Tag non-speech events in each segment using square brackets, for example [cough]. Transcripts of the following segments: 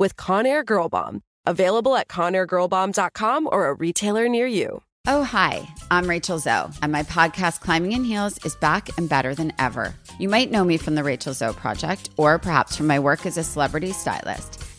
with Conair Girl Bomb. Available at ConairGirlBomb.com or a retailer near you. Oh, hi, I'm Rachel Zoe, and my podcast, Climbing in Heels, is back and better than ever. You might know me from the Rachel Zoe Project, or perhaps from my work as a celebrity stylist.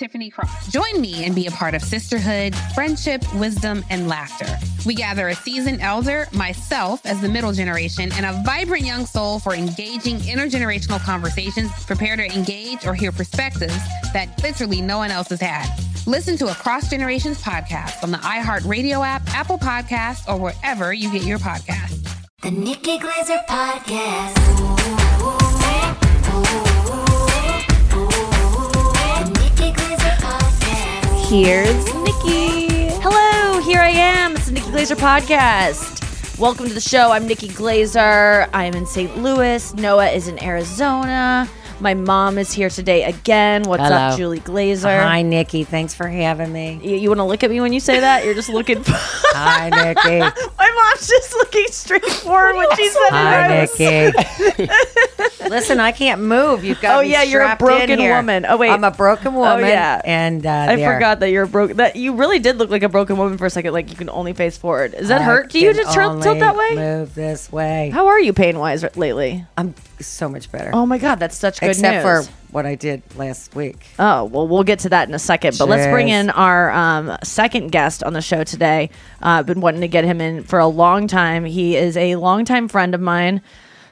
Tiffany Cross. Join me and be a part of sisterhood, friendship, wisdom, and laughter. We gather a seasoned elder, myself as the middle generation, and a vibrant young soul for engaging intergenerational conversations, prepare to engage or hear perspectives that literally no one else has had. Listen to Across Generations podcast on the iHeartRadio app, Apple Podcasts, or wherever you get your podcasts. The Nikki Glaser Podcast. Ooh, ooh, ooh, Here's Nikki. Hello, here I am. It's the Nikki Glaser podcast. Welcome to the show. I'm Nikki Glaser. I am in St. Louis. Noa is in Arizona. My mom is here today again. What's Hello. up, Julie Glaser? Hi, Nikki. Thanks for having me. You, you want to look at me when you say that? You're just looking. [laughs] Hi, Nikki. [laughs] My mom's just looking straight forward when she said Hi. Nikki. [laughs] Listen, I can't move. You've got Oh, yeah, you're a broken woman. Oh, wait. I'm a broken woman. Oh yeah. and uh, I there. forgot that you're broke. That you really did look like a broken woman for a second. Like you can only face forward. Does that I hurt? Do you just tilt, tilt that way? Move this way. How are you pain wise lately? I'm so much better. Oh my god, that's such good Except news. for what I did last week. Oh, well, we'll get to that in a second. But let's bring in our um, second guest on the show today. Uh, I've been wanting to get him in for a long time. He is a longtime friend of mine.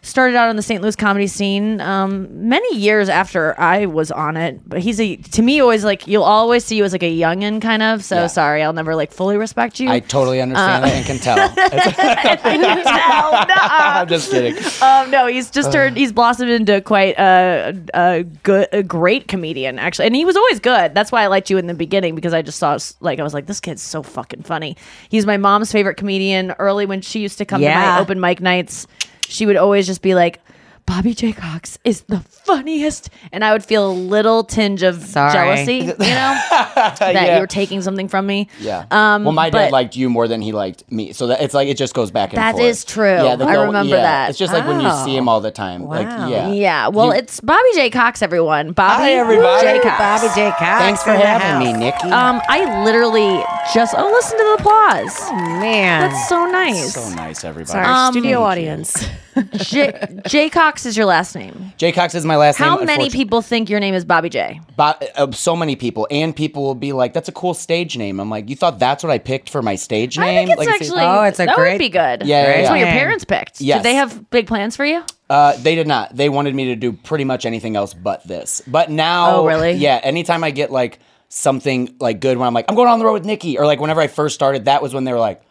Started out on the St. Louis comedy scene um, many years after I was on it. But he's a, to me, always like, you'll always see you as like a youngin' kind of. So Yeah. sorry, I'll never like fully respect you. I totally understand that and can tell. [laughs] [laughs] I'm just kidding. um, no, he's just turned. He's blossomed into quite a, a good, a great comedian, actually. And he was always good. That's why I liked you in the beginning because I just saw, like, I was like, this kid's so fucking funny. He's my mom's favorite comedian. Early when she used to come to my open mic nights, she would always just be like. Bobby Jaycox is the funniest, and I would feel a little tinge of Sorry. jealousy, you [laughs] know, that Yeah. you were taking something from me. Yeah. Um, well, my dad liked you more than he liked me, so that it's like it just goes back and That forth. That is true. the I remember yeah. that. It's just like when you see him all the time. Wow. Like, yeah. Yeah, well, You- it's Bobby Jaycox, everyone. Bobby Hi, everybody. J. Cox. Bobby Jaycox. Thanks for in the having me. Nikki. Um, I literally just oh, listen to the applause. Man. That's so nice. so nice, everybody. Sorry, Um, studio audience. [laughs] J. J. Cox is your last name. Jaycox is my last name. How many people think your name is Bobby J? Bo- uh, so many people, and people will be like, "That's a cool stage name." I'm like, "You thought that's what I picked for my stage name?" I name?" think it's like, actually Oh, it's a that great- would be good. Yeah, yeah, That's yeah. what your parents picked. Yes. Did they have big plans for you? Uh, they did not. They wanted me to do pretty much anything else but this. But now, Oh, really? Yeah. Anytime I get like something like good when I'm like, I'm going on the road with Nikki, or like whenever I first started, that was when they were like,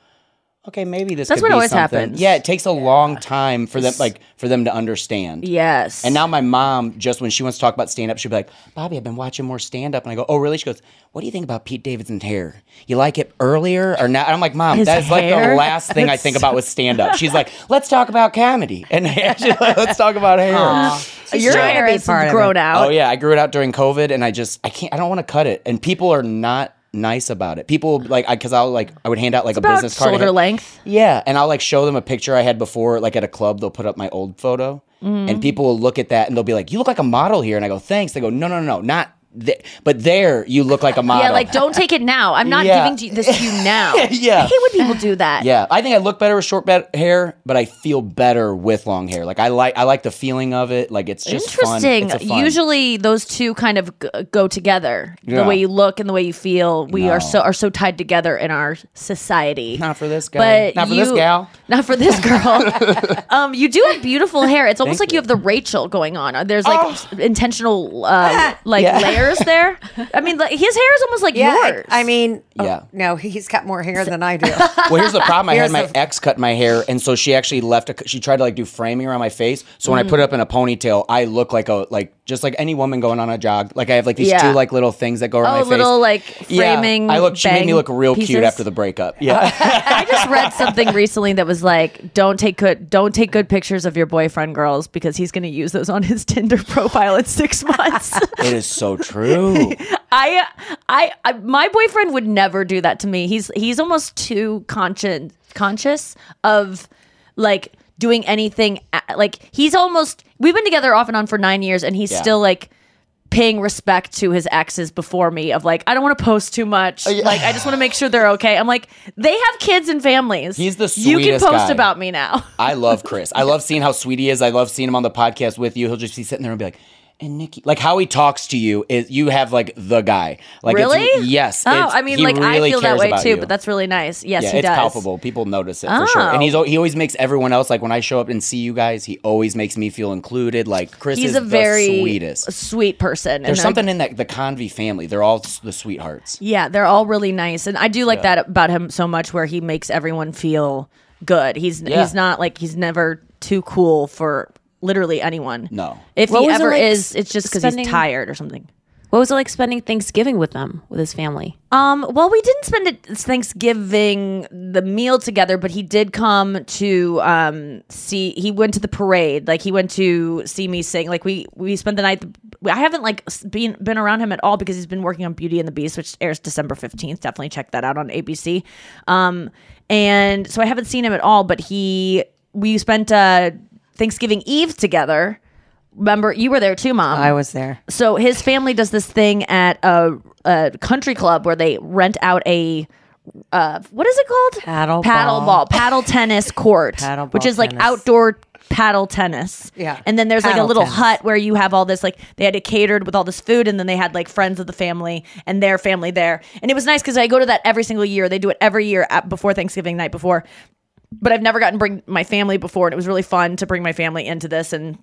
okay, maybe this. That's could what be always something. happens. Yeah, it takes a long time for them, like for them to understand. Yes. And now my mom, just when she wants to talk about stand up, she'll be like, Bobby, I've been watching more stand up. And I go, Oh, really? She goes, What do you think about Pete Davidson's hair? You like it earlier or now? And I'm like, Mom, that's like the last thing I think about with stand up. She's like, Let's talk about comedy. And [laughs] she's like, let's talk about hair. your trying to hair is grown out. Oh yeah, I grew it out during COVID, and I just I can't I don't want to cut it, and people are not nice about it. People like I because I'll like I would hand out like a About business card. Shoulder had- length. Yeah, and I'll like show them a picture I had before, like at a club. They'll put up my old photo, Mm-hmm. and people will look at that and they'll be like, "You look like a model here," and I go, "Thanks." They go, "No, no, no, not." Th- but there, you look like a model. Yeah, like don't take it now. I'm not Yeah. giving to- this to you [laughs] now. Yeah. I hate when people do that. Yeah, I think I look better with short be- hair, but I feel better with long hair. Like I like I like the feeling of it. Like it's just fun. Interesting. It's a fun- Usually those two kind of g- go together. Yeah. The way you look and the way you feel, we are so are so tied together in our society. not for this guy, But not for you, this gal. [laughs] Not for this girl. [laughs] um, you do have beautiful hair. It's almost like you. have the Rachel going on. There's like s- intentional uh, like Yeah. layers there. I mean, like, his hair is almost like Yeah, I- yours. I, mean, oh, Yeah. no, he's got more hair than I do. [laughs] Well, here's the problem. I had my the- ex cut my hair, and so she actually left. A, she tried to like do framing around my face. So when I Mm. put it up in a ponytail, I look like a like just like any woman going on a jog. Like I have like these Yeah. two like little things that go around Oh, my face. little, like, framing Yeah, I look. She made me look real cute after the breakup. Yeah. [laughs] I just read something recently that was like, "Don't take good, don't take good pictures of your boyfriend, girls, because he's going to use those on his [laughs] Tinder profile in six [laughs] months." it is so true. I, I, I, my boyfriend would never do that to me. He's he's almost too conscious conscious of like doing anything. Like he's almost. We've been together off and on for nine years, and he's Yeah. still like paying respect to his exes before me of like I don't want to post too much uh, like I just want to make sure they're okay I'm like they have kids and families He's the sweetest. you can sweetest post guy. about me now I love Chris. I [laughs] love seeing how sweet he is. I love seeing him on the podcast with you. He'll just be sitting there and be like, and Nikki, like how he talks to you is you have like the guy. Like it's- really yes. oh I mean like I feel that way too you. but that's really nice yes yeah, he it's does palpable. People notice it for sure. Oh. And he's oh. he always makes everyone else like when I show up and see you guys, he always makes me feel included. Like Chris he's is a very sweetest. sweet person There's something in that the Convy family. They're all the sweethearts. Yeah, they're all really nice, and I do like that about him so much, where he makes everyone feel good. He's Yeah. he's not like he's never too cool for literally anyone. No. if What he was it ever like is, it's just because he's tired or something. What was it like spending Thanksgiving with them, with his family? Um, well, we didn't spend it Thanksgiving the meal together, but he did come to um see. He went to the parade, like he went to see me sing. Like we we spent the night. I haven't like s- been been around him at all because he's been working on Beauty and the Beast, which airs December fifteenth. Definitely check that out on ABC. Um, and so I haven't seen him at all, but he we spent uh Thanksgiving Eve together. Remember, you were there too, Mom. I was there. So his family does this thing at a, a country club where they rent out a uh, what is it called? Paddle paddle ball. ball, paddle tennis court, [laughs] Paddle which is like tennis. outdoor paddle tennis. Yeah. and then there's like a little tennis. hut where you have all this like they had it catered with all this food, and then they had like friends of the family and their family there, and it was nice because I go to that every single year. They do it every year at, before Thanksgiving night before but I've never gotten to bring my family before, and it was really fun to bring my family into this and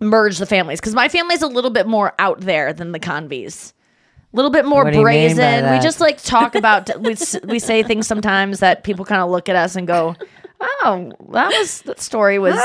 merge the families because my family's a little bit more out there than the Convies. A little bit more What do you mean by brazen. We that? just like talk about we s- we say things sometimes that people kind of look at us and go, "Oh, that was that story was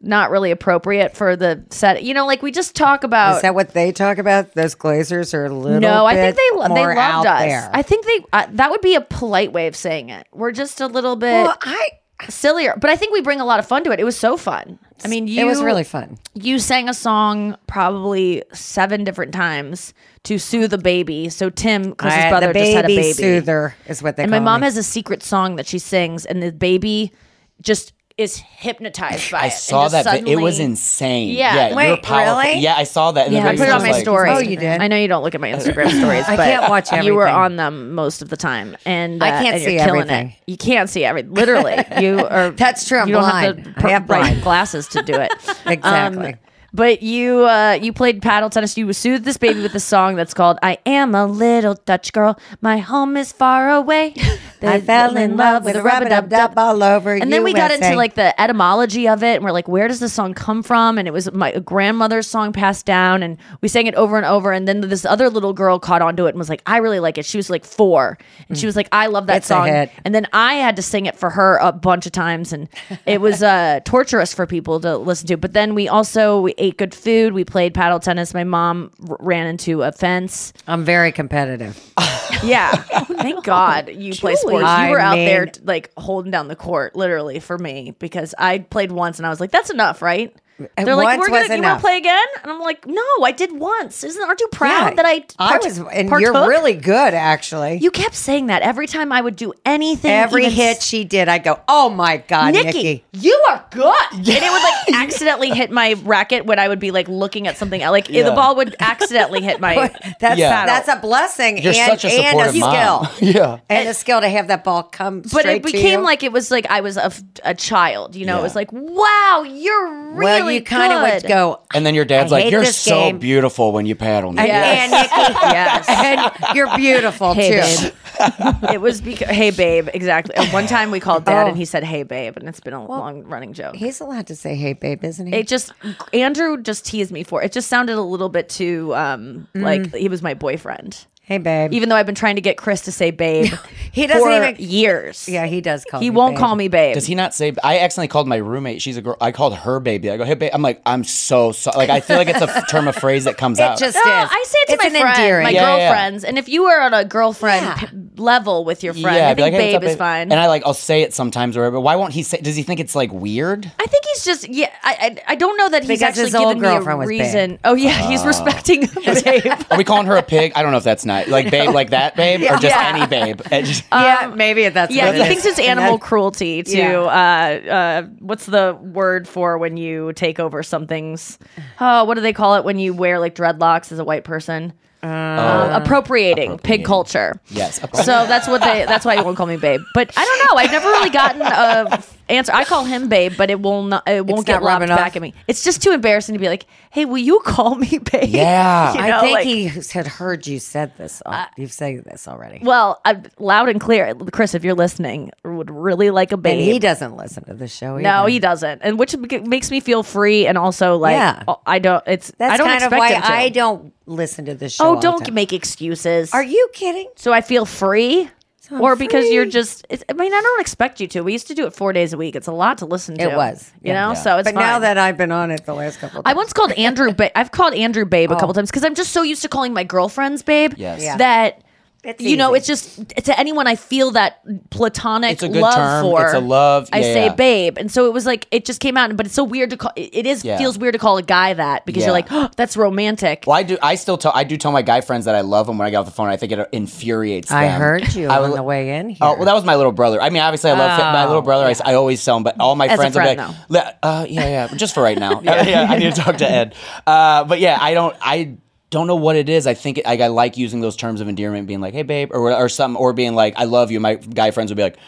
not really appropriate for the set." You know, like we just talk about Is that what they talk about? Those Glasers are a little. no, I think bit they lo- they more loved out us. There. I think they uh, that would be a polite way of saying it. We're just a little bit well, I. sillier, but I think we bring a lot of fun to it. It was so fun. I mean, you it was really fun. You sang a song probably seven different times to soothe a baby. So Tim, Chris's brother, the just had a baby baby. soother is what they and my mom me. has a secret song that she sings, and the baby just is hypnotized by it. I saw that. vi- it was insane. Yeah. you're Wait, powerful. really? Yeah, I saw that. And Yeah, the I put it on my like- story. Oh, you did? I know you don't look at my Instagram [laughs] stories. I can't watch everything. You were on them most of the time, and I uh, can't and you're see killing everything. It. You can't see everything. Literally, you [laughs] are. That's true, I'm you don't blind. have I have right blind. glasses to do it. [laughs] Exactly. Um, but you uh, you played paddle tennis. You soothed this baby with a song that's called "I Am a Little Dutch Girl. My home is far away, [laughs] I fell in love with a rubber dub dub all over you. And then we got USA. into like the etymology of it, and we're like, where does this song come from? And it was my grandmother's song passed down, and we sang it over and over. And then this other little girl caught onto it and was like, I really like it. She was like four, and she was like, I love that It's song. And then I had to sing it for her a bunch of times, and it was uh, torturous for people to listen to. But then we also we ate good food. We played paddle tennis. My mom r- ran into a fence. I'm very competitive. [laughs] Yeah, thank God you play sports. You I were out there mean- t- like holding down the court, literally for me, because I played once and I was like, "That's enough, right?" They're like, "We're gonna, you want to play again?" And I'm like, "No, I did once. Isn't aren't you proud Yeah, that I? I was, and partook?" you're really good, actually. You kept saying that every time I would do anything. Every hit s- she did, I go, "Oh my god, Nikki, Nikki!" you are good. [laughs] And it would like accidentally hit my racket when I would be like looking at something. Like the ball would accidentally hit my. [laughs] That's Yeah. that's a blessing You're and, such a and a skill. [laughs] yeah. and a skill to have that ball come but straight it became to you. like it was like I was a, a child, you know. It was like, wow, you're really well, you kind of would good. go, And then your dad's I like, "You're so game." beautiful when you paddle." Nikki." and, and Nikki, [laughs] yes. and you're beautiful Hey, too. babe. [laughs] it was because hey babe, exactly. And one time we called dad Oh. and he said hey babe, and it's been a long running joke. He's allowed to say, "Hey, babe," isn't he? It just Andrew just teased me for it. Just sounded a little bit too um Mm. like he was my boyfriend. Hey, babe. Even though I've been trying to get Chris to say babe [laughs] He doesn't for even- years. yeah, he does call. he me won't babe. call me babe. Does he not say? I accidentally called my roommate. She's a girl. I called her baby. I go, "Hey, babe." I'm like, "I'm so sorry." Like, I feel like it's a f- term of phrase that comes It out. just No, is. I say it to it's my an friend, endearing. my Yeah, yeah. girlfriends, and if you are on a girlfriend Yeah. p- level with your friend, yeah, I I'd be think like, "Hey, babe what's is up, babe?" fine. And I like, I'll say it sometimes or whatever. But why won't he say? Does he think it's like weird? I think he's just yeah. I I, I don't know that he's Because actually his old given me a was babe. reason. Oh yeah, he's oh. respecting [laughs] babe. Are we calling her a pig? I don't know if that's not like babe, like that babe, or just Yeah. any babe. [laughs] It just- yeah, maybe that's Yeah, what he it thinks is. it's animal cruelty to Yeah. uh uh what's the word for when you take over something's oh what do they call it when you wear like dreadlocks as a white person? Um, appropriating, pig culture. yes. So that's what they. That's why you won't call me babe. But I don't know. I've never really gotten a f- answer. I call him babe, but it will not. It won't get lobbed back at me. It's just too embarrassing to be like, "Hey, will you call me [laughs] babe?" Yeah. [laughs] You I think like- he had heard you said this. al- You've said this already. Well, I, loud and clear, Chris. If you're listening, would really like a babe. and he doesn't listen to the show. No, he doesn't, and which makes me feel free, and also like Yeah. I don't. It's That's I don't kind of why. I don't listen to the show. Oh, don't make excuses. Are you kidding? so I feel free, I'm or because you're just. It's, I mean, I don't expect you to. We used to do it four days a week. It's a lot to listen to. It was, you yeah. know. Yeah. So it's But now that I've been on it the last couple. of I once called Andrew. Ba- I've called Andrew Babe a oh. couple times because I'm just so used to calling my girlfriends Babe. Yes. Yeah. That. It's you know, it's just to anyone I feel that platonic It's a good love term. for. It's a love. I Yeah, say yeah. babe, and so it was like it just came out. But it's so weird to call. It it is Yeah. feels weird to call a guy that because you're like, oh, that's romantic. Well, I do. I still tell. I do tell my guy friends that I love them when I get off the phone. I think it infuriates them. I heard you [laughs] I on will- the way in here. Oh well, that was my little brother. I mean, obviously, I love my Oh, little brother. I always tell him, but all my As friends will be friend, like, uh, "Yeah, yeah, just for right now." [laughs] yeah. [laughs] yeah, I need to talk to Ed. Uh, but yeah, I don't. I don't know what it is. I think it, I, I like using those terms of endearment, being like, "Hey, babe," or or something, or being like, "I love you." My guy friends would be like.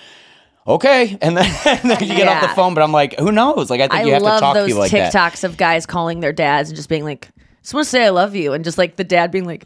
Okay, [laughs] and then, and then you get off the phone, but I'm like, who knows? Like, I think I you have to love talk to those people like that. TikToks of guys calling their dads and just being like, "Just want to say I love you," and just like the dad being like,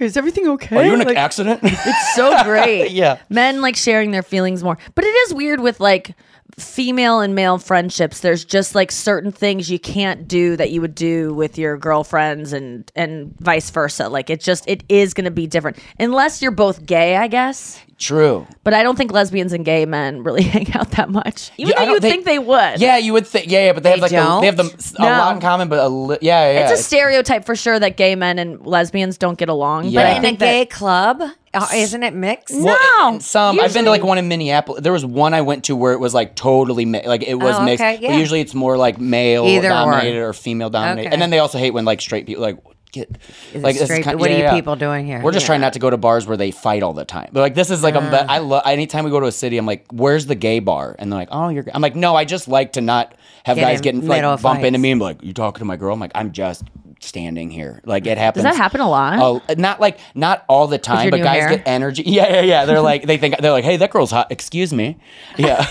"Wait, is everything okay?" Are you in an Like, accident? It's so [laughs] great. Yeah. Men like sharing their feelings more. But it is weird with like female and male friendships. There's just like certain things you can't do that you would do with your girlfriends and and vice versa. Like it just it is going to be different unless you're both gay, I guess. True. But I don't think lesbians and gay men really [laughs] hang out that much. Even Yeah, though don't you think they would. Yeah, you would think. Yeah, yeah, but they, have like the, don't? they have the, a No. lot in common, but a li- yeah, yeah. It's a stereotype for sure that gay men and lesbians don't get along. Yeah. But I in a gay that club, uh, isn't it mixed? Well, No, and some I've been to like one in Minneapolis. There was one I went to where it was like totally mi- like it was Oh, mixed. okay, But usually it's more like male Either or. dominated or, female dominated. Okay. And then they also hate when like straight people like get Is like straight- kind- what yeah, are you yeah. people doing here? We're just trying not to go to bars where they fight all the time. But like this is like I'm, Uh. I love anytime we go to a city, I'm like, where's the gay bar? And they're like, oh, you're. I'm like, no, I just like to not have Get guys in getting like bump into me and be like, you talking to my girl? I'm like, I'm just standing here. Like it happens. Does that happen a lot? Oh, not like not all the time, but guys hair? get energy. [laughs] Yeah, yeah, yeah. They're like they think they're like, hey, that girl's hot. Excuse me. [laughs] Yeah.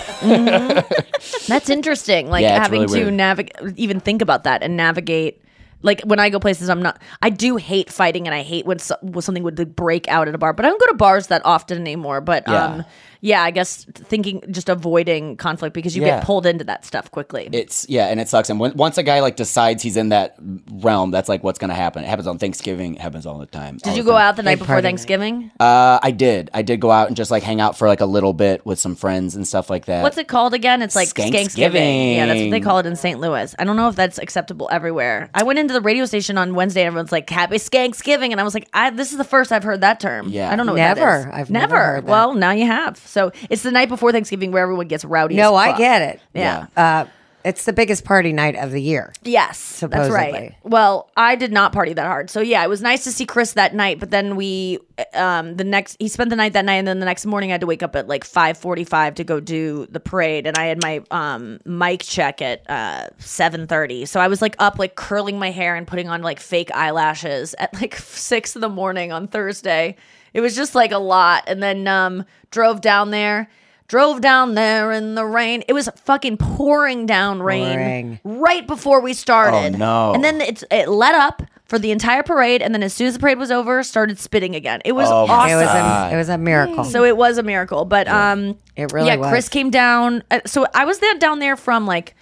That's interesting. Like Yeah, having really to navigate, even think about that and navigate Like when I go places, I'm not. I do hate fighting, and I hate when, so, when something would like, break out at a bar. But I don't go to bars that often anymore. But Yeah. um, yeah, I guess thinking just avoiding conflict because you Yeah. get pulled into that stuff quickly. It's yeah, and it sucks. And when, once a guy like decides he's in that realm, that's like what's gonna happen. It happens on Thanksgiving. It happens all the time. Did you go time. out the night before Thanksgiving? Uh, I did. I did go out and just like hang out for like a little bit with some friends and stuff like that. What's it called again? It's like Skanksgiving. Yeah, that's what they call it in St. Louis. I don't know if that's acceptable everywhere. I went into the radio station on Wednesday and everyone's like, Happy Skanksgiving. And I was like, I, this is the first I've heard that term. Yeah. I don't know what Never. that is. I've never heard that. Well, now you have. So it's the night before Thanksgiving where everyone gets rowdy. No, as I get it. Yeah. Uh, it's the biggest party night of the year. Yes, that's right. Well, I did not party that hard, so yeah, it was nice to see Chris that night. But then we, um, the next he spent the night that night, and then the next morning I had to wake up at like five forty five to go do the parade, and I had my um mic check at uh seven thirty. So I was like up, like curling my hair and putting on like fake eyelashes at like [laughs] six in the morning on Thursday. It was just like a lot, and then um drove down there. Drove down there in the rain. It was fucking pouring down rain Pouring. right before we started. Oh, no. And then it's it let up for the entire parade, and then as soon as the parade was over, started spitting again. It was Oh, awesome. It was a it was a miracle. So it was a miracle, but um, It really yeah. was. Chris came down. uh, So I was there down there from like,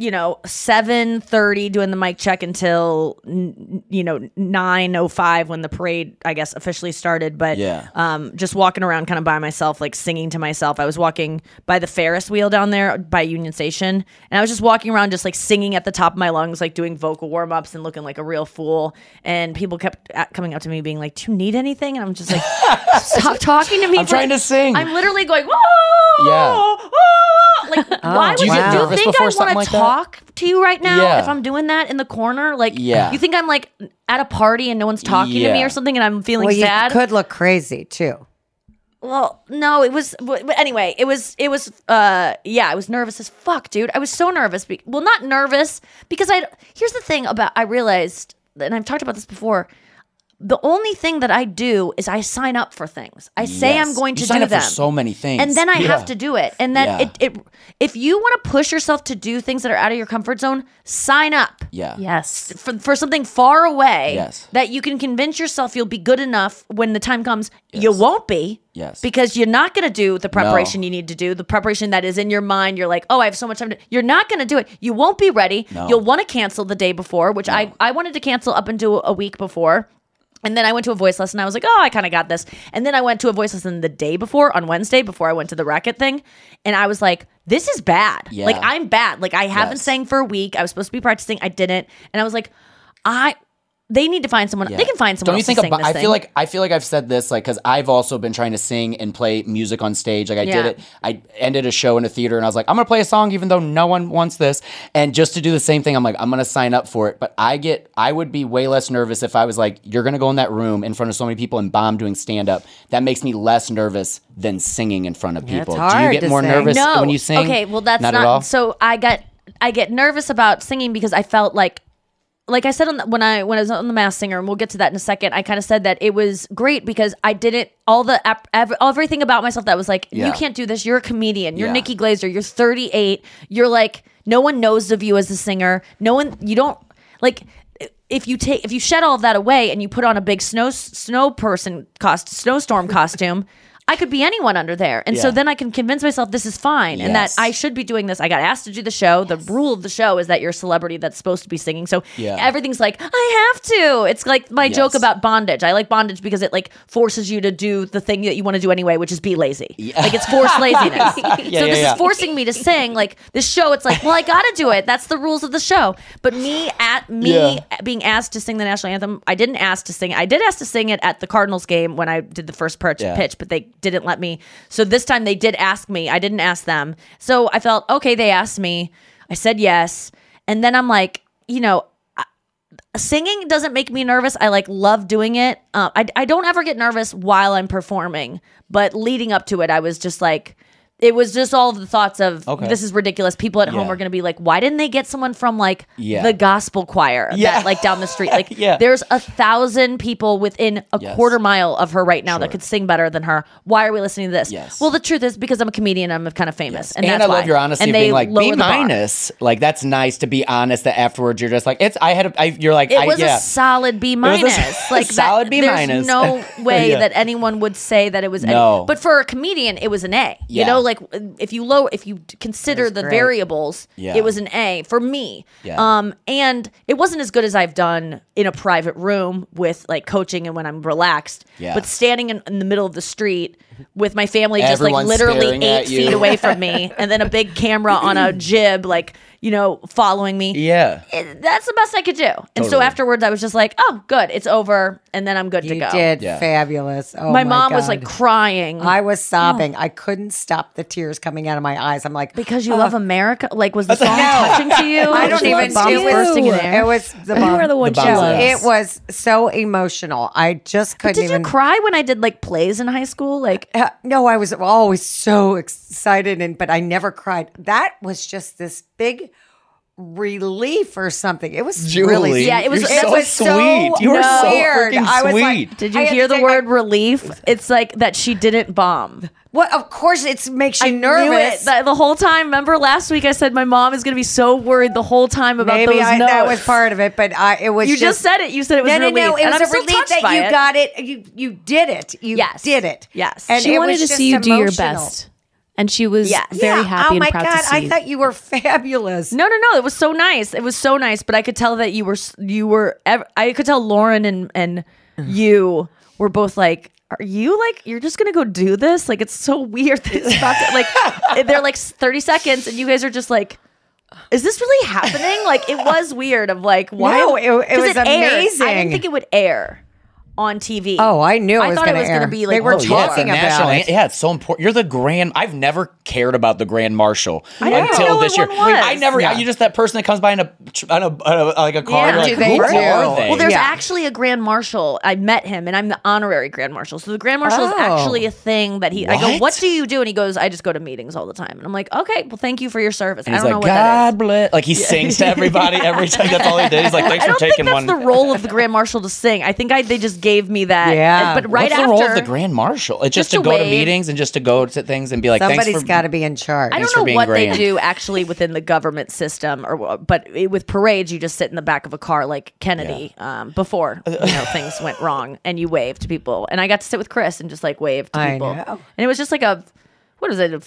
you know, seven thirty doing the mic check until n- you know nine oh five when the parade I guess officially started. But Yeah. um, just walking around kind of by myself, like singing to myself. I was walking by the Ferris wheel down there by Union Station, and I was just walking around, just like singing at the top of my lungs, like doing vocal warm ups and looking like a real fool. And people kept coming up to me, being like, "Do you need anything?" And I'm just like, [laughs] "Stop talking to me." I'm for- trying to sing. I'm literally going, "Whoa!" Yeah. Like, why Do would you you, get do you think I want to like that? Talk to you right now Yeah. if I'm doing that in the corner? Like, Yeah. you think I'm like at a party and no one's talking to me or something, and I'm feeling well, you sad? could look crazy too. Well, no, it was. But but anyway, it was. It was. Uh, yeah, I was nervous as fuck, dude. I was so nervous. Be- well, not nervous because I. Here's the thing about. I realized, and I've talked about this before. The only thing that I do is I sign up for things. I say I'm Yes. going You to sign do up for them. so many things. and then I Yeah. have to do it. And then Yeah. it, it. If you want to push yourself to do things that are out of your comfort zone, sign up Yeah. Yes. for, for something far away Yes. that you can convince yourself you'll be good enough when the time comes. You won't be. Yes. Because you're not going to do the preparation you need to do, the preparation that is in your mind. You're like, oh, I have so much time to. You're not going to do it. You won't be ready. No. You'll want to cancel the day before, which I, I wanted to cancel up until a week before. And then I went to a voice lesson. I was like, oh, I kind of got this. And then I went to a voice lesson the day before on Wednesday before I went to the racket thing. And I was like, this is bad. Yeah. Like, I'm bad. Like, I haven't Yes. sang for a week. I was supposed to be practicing. I didn't. And I was like, I. They need to find someone. Yeah. They can find someone Don't you else think to sing about? this I thing. feel like I feel like I've said this like because I've also been trying to sing and play music on stage. Like I Yeah. did it. I ended a show in a theater and I was like, I'm gonna play a song even though no one wants this. And just to do the same thing, I'm like, I'm gonna sign up for it. But I get, I would be way less nervous if I was like, you're gonna go in that room in front of so many people and bomb doing stand up. That makes me less nervous than singing in front of Yeah, it's people. Do you get to more sing. nervous no. when you sing? Okay, well that's not, not, at all. so I got I get nervous about singing because I felt like like I said on the, when I when I was on the Masked Singer, and we'll get to that in a second. I kind of said that it was great because I didn't all the ap- ev- everything about myself that was like, Yeah. you can't do this. You're a comedian. You're Yeah. Nikki Glaser. You're 38. You're like no one knows of you as a singer. No one. You don't like if you take if you shed all of that away and you put on a big snow snow person cost snowstorm costume. I could be anyone under there. And so Yeah. then I can convince myself this is fine and that Yes. I should be doing this. I got asked to do the show. The rule of the show is that you're a celebrity that's supposed to be singing. So Yeah. everything's like, I have to. It's like my joke Yes. about bondage. I like bondage because it like forces you to do the thing that you want to do anyway, which is be lazy. Like it's forced [laughs] laziness. so yeah, this yeah. is forcing me to sing. Like this show, it's like, well, I gotta do it. That's the rules of the show. But me at me Yeah. being asked to sing the national anthem, I didn't ask to sing. I did ask to sing it at the Cardinals game when I did the first pitch, Yeah. pitch but they didn't let me. So this time they did ask me. I didn't ask them. So I felt okay. They asked me. I said yes, and then I'm like, you know. Singing doesn't make me nervous. I like love doing it. Uh, I, I don't ever get nervous while I'm performing, but leading up to it, I was just like, it was just all the thoughts of Okay. this is ridiculous. People at home Yeah. are going to be like, why didn't they get someone from like Yeah. the gospel choir Yeah. that like down the street? [laughs] Like Yeah. there's a thousand people within a Yes. quarter mile of her right now that could sing better than her. Why are we listening to this? Yes. Well, the truth is because I'm a comedian, I'm kind of famous, and, And, that's I love why. your honesty and of being like, be minus. Like that's nice to be honest. That afterwards you're just like, it's. I had. A, I, you're like, It I, was a solid B minus. [laughs] like solid that, B there's minus. no [laughs] way that anyone would say that it was. No. Any, but for a comedian, it was an A. You know, like if you low, if you consider the great. variables, Yeah. it was an A for me. Yeah. Um, and it wasn't as good as I've done in a private room with like coaching and when I'm relaxed. Yeah. But standing in, in the middle of the street with my family just Everyone's like literally eight feet away from me, [laughs] and then a big camera on a jib, like you know, following me Yeah. it- that's the best I could do. And so afterwards, I was just like, oh, good, it's over, and then I'm good to You go. did Yeah. fabulous. Oh my, mom was like crying I was sobbing. I couldn't stop the tears coming out of my eyes. I'm like, because you "Oh, love America. Like, was the [laughs] No. song touching to you? [laughs] I don't even. the bombs It was, bursting in air? it was the You bomb. are the one The she loves. It was so emotional. I just couldn't Did even. you cry when I did like plays in high school? Like, Uh, no, I was always so excited, and but I never cried. That was just this big relief or something. It was really Yeah, it was- You're that so was sweet. You were no. so weird. freaking I was like- sweet. did you I hear the take my- word relief? It's like that she didn't bomb. Well, of course, it makes you I nervous. knew it the, the whole time. Remember last week I said my mom is going to be so worried the whole time about Maybe those I, notes. that was part of it, but I, it was you just, said it. You said it was no, no, relief. no. It and was I'm a still relief that you it. got it. You you did it. You Yes. did it. Yes. and she it wanted was to see you do your best, and she was Yes. very Yeah. happy Oh and my proud god! to see. I thought you were [laughs] fabulous. No, no, no. It was so nice. It was so nice, but I could tell that you were you were. I could tell Lauren and and you were both like. Are you like you're just gonna go do this? Like it's so weird that it's about to like [laughs] they're like 30 seconds and you guys are just like is this really happening? Like it was weird of like why No, it- it 'cause was aired. I didn't think it would air on TV. Oh, I knew it I was thought gonna it was air. gonna be like They were Oh, yeah, it's a talking national about an- it. Yeah, it's so important. You're the grand. I've never cared about the grand marshal I until know this year. one was. I never. Yeah. You're just that person that comes by in a, tr- on a, on a like a car. Yeah. Like, Do they do? they? Well, there's Yeah. actually a grand marshal. I met him, and I'm the honorary grand marshal. So the grand marshal is Oh. actually a thing that he. I go, What? "What do you do?" And he goes, "I just go to meetings all the time." And I'm like, "Okay, well, thank you for your service." and I don't like, know what that is. God bless. Like he sings to everybody every time. That's all he did. He's like, [laughs] thanks I for don't think taking that's one. the role of the grand marshal to sing. I think I they just gave me that. Yeah. But right What's after the role of the grand marshal? It's just, Just to to go to meetings and just to go to things and be like, Somebody's thanks got to be in charge. I don't know being what they do actually within the government system, or but with parades, you just sit in the back of a car like Kennedy um, before you know [laughs] things went wrong, and you wave to people. And I got to sit with Chris and just like wave to I people, know. and it was just like a what is it, a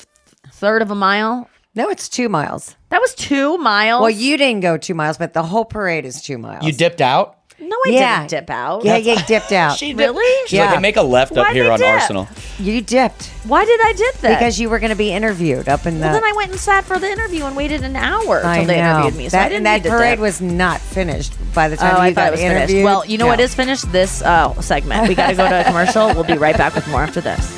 third of a mile? no, it's two miles. That was two miles. Well, you didn't go two miles, but the whole parade is two miles. You dipped out. No, I Yeah. didn't dip out. Yeah, you dipped out. [laughs] She Really? Did. She's like, Yeah. hey, make a left up Why'd here on dip? Arsenal. You dipped Why did I dip that? because you were going to be interviewed up in the. well, then I went and sat for the interview and waited an hour until they interviewed me. So that I didn't that need to parade dip. was not finished by the time Oh, you I thought got it was interviewed. finished. Well, you know what No. is finished? This uh, segment. We got to go to a commercial. We'll be right back with more after this.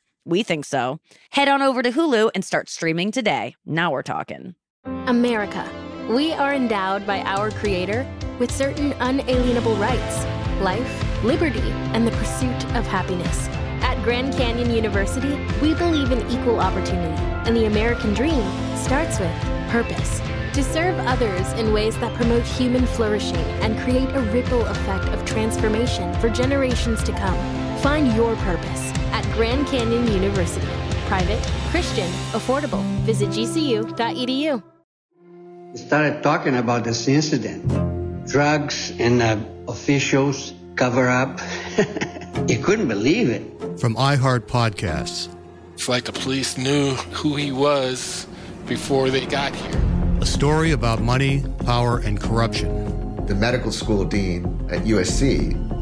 We think so. Head on over to Hulu and start streaming today. Now we're talking. America. We are endowed by our Creator with certain unalienable rights life, liberty, and the pursuit of happiness. At Grand Canyon University, we believe in equal opportunity, and the American dream starts with purpose. To serve others in ways that promote human flourishing and create a ripple effect of transformation for generations to come. Find your purpose at Grand Canyon University. Private, Christian, affordable. Visit gcu.edu. We started talking about this incident. Drugs and uh, officials cover up. [laughs] you couldn't believe it. From iHeart Podcasts. It's like the police knew who he was before they got here. a story about money, power, and corruption. The medical school dean at USC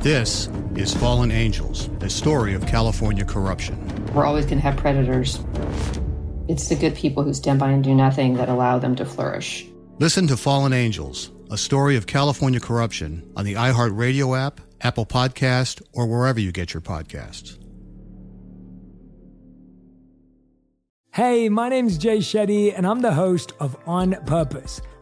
This is Fallen Angels, a story of California corruption. We're always going to have predators. It's the good people who stand by and do nothing that allow them to flourish. Listen to Fallen Angels, a story of California corruption on the iHeartRadio app, Apple Podcast, or wherever you get your podcasts. Hey, my name's Jay Shetty, and I'm the host of On Purpose.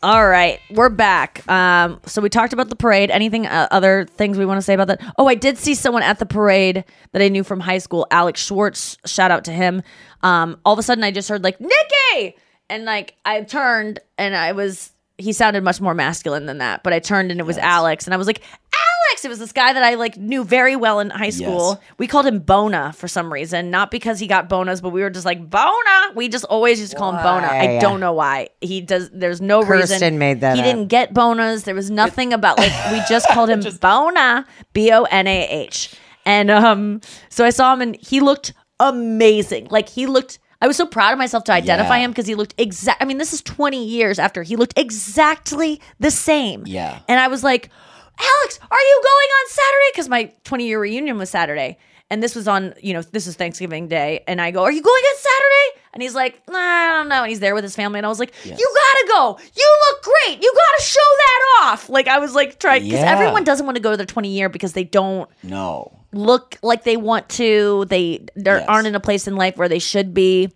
All right, we're back. Um, so we talked about the parade. Anything uh, other things we want to say about that? Oh, I did see someone at the parade that I knew from high school, Alex Schwartz. Shout out to him. Um, all of a sudden, I just heard like Nikki, and like I turned and I was. He sounded much more masculine than that, but I turned and it was Alex, and I was like, Alex. It was this guy that I like knew very well in high school. Yes. We called him Bona for some reason, not because he got bonas, but we were just like Bona. We just always used to call him Bona. I Why? don't know why. He does. There's no reason. Kirsten made that He up. didn't get bonas. There was nothing about like we just [laughs] called him Bona, B O N A H. And um, so I saw him and he looked amazing. Like he looked. I was so proud of myself to identify Yeah. him because he looked exact. I mean, this is 20 years after he looked exactly the same. Yeah. And I was like, Alex, are you going on Saturday? Because my 20 year reunion was Saturday. And this was on, you know, this is Thanksgiving Day. And I go, Are you going on Saturday? And he's like, nah, I don't know. And he's there with his family. And I was like, You gotta go. You look great. You gotta show that off. Like, I was like, trying, because Yeah. everyone doesn't want to go to their 20 year because they don't No. Look like they want to. They they Yes. aren't in a place in life where they should be.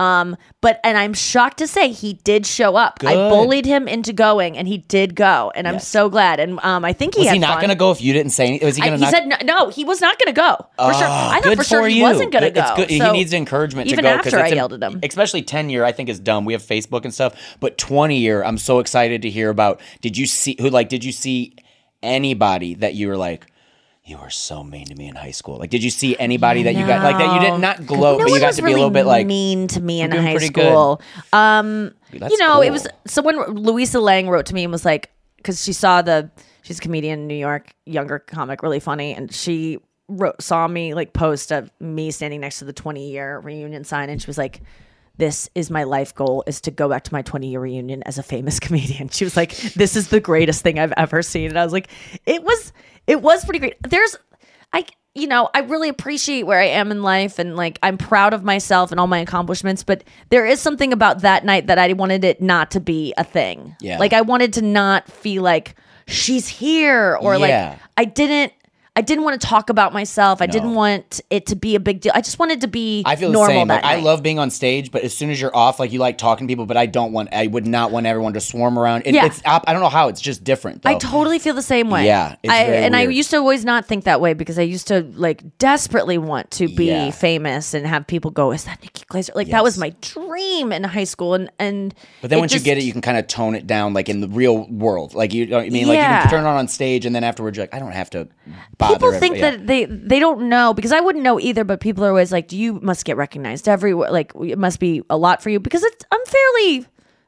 Um, but and I'm shocked to say he did show up. I bullied him into going, and he did go, and I'm so glad. And um, I think he Was he not going to go if you didn't say anything? Was he going he to said no, no, he was not going to go for sure. Ah, I thought good for sure he wasn't going to Good- go. It's good. So he needs encouragement even to go because after I yelled at him. Especially ten year, I think is dumb. We have Facebook and stuff, but twenty year, I'm so excited to hear about. Did you see who? Like, did you see anybody that you were like? You were so mean to me in high school. Like, did you see anybody that you got like that? You did not gloat, no but you got to be a little bit like mean to me in high good. school. Um, That's you know, it was someone. Louisa Lang wrote to me and was like, because she saw the she's a comedian in New York, younger comic, really funny, and she wrote saw me like post of me standing next to the twenty year reunion sign, and she was like. This is my life goal is to go back to my 20 year reunion as a famous [laughs] comedian. She was like, This is the greatest thing I've ever seen. And I was like, It was it was pretty great. There's I you know, I really appreciate where I am in life and like I'm proud of myself and all my accomplishments, but there is something about that night that I wanted it not to be a thing. Yeah. Like I wanted to not feel like she's here or Yeah. like I didn't I didn't want to talk about myself. I didn't want it to be a big deal. I just wanted to be I feel the normal same. that Like, I love being on stage, but as soon as you're off, like you like talking to people, but I don't want. I would not want everyone to swarm around. It, Yeah. It's I don't know how. It's just different. Though. I totally feel the same way. Yeah, I, and I used to always not think that way because I used to like desperately want to be Yeah. famous and have people go, "Is that Nikki Glaser?" Like that was my dream in high school, and and But then once just- you get it, you can kind of tone it down, like in the real world. Like you, know what I mean, like you can turn it on on stage, and then afterwards, you're like, I don't have to bother. People think Yeah. that they they don't know because I wouldn't know either. But people are always like, "You must get recognized everywhere. Like it must be a lot for you because it's I'm fairly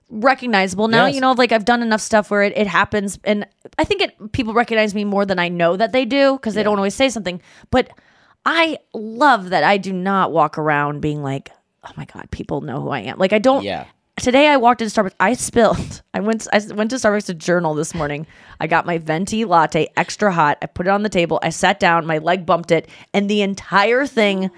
recognizable now. Yes. You know, like I've done enough stuff where it, it happens, and I think it people recognize me more than I know that they do because they don't always say something. But I love that I do not walk around being like, "Oh my god, people know who I am." Like I don't. Yeah. Today I walked into Starbucks. I spilled. [laughs] I went. I went to Starbucks to journal this morning. I got my venti latte, extra hot. I put it on the table. I sat down. My leg bumped it, and the entire thing,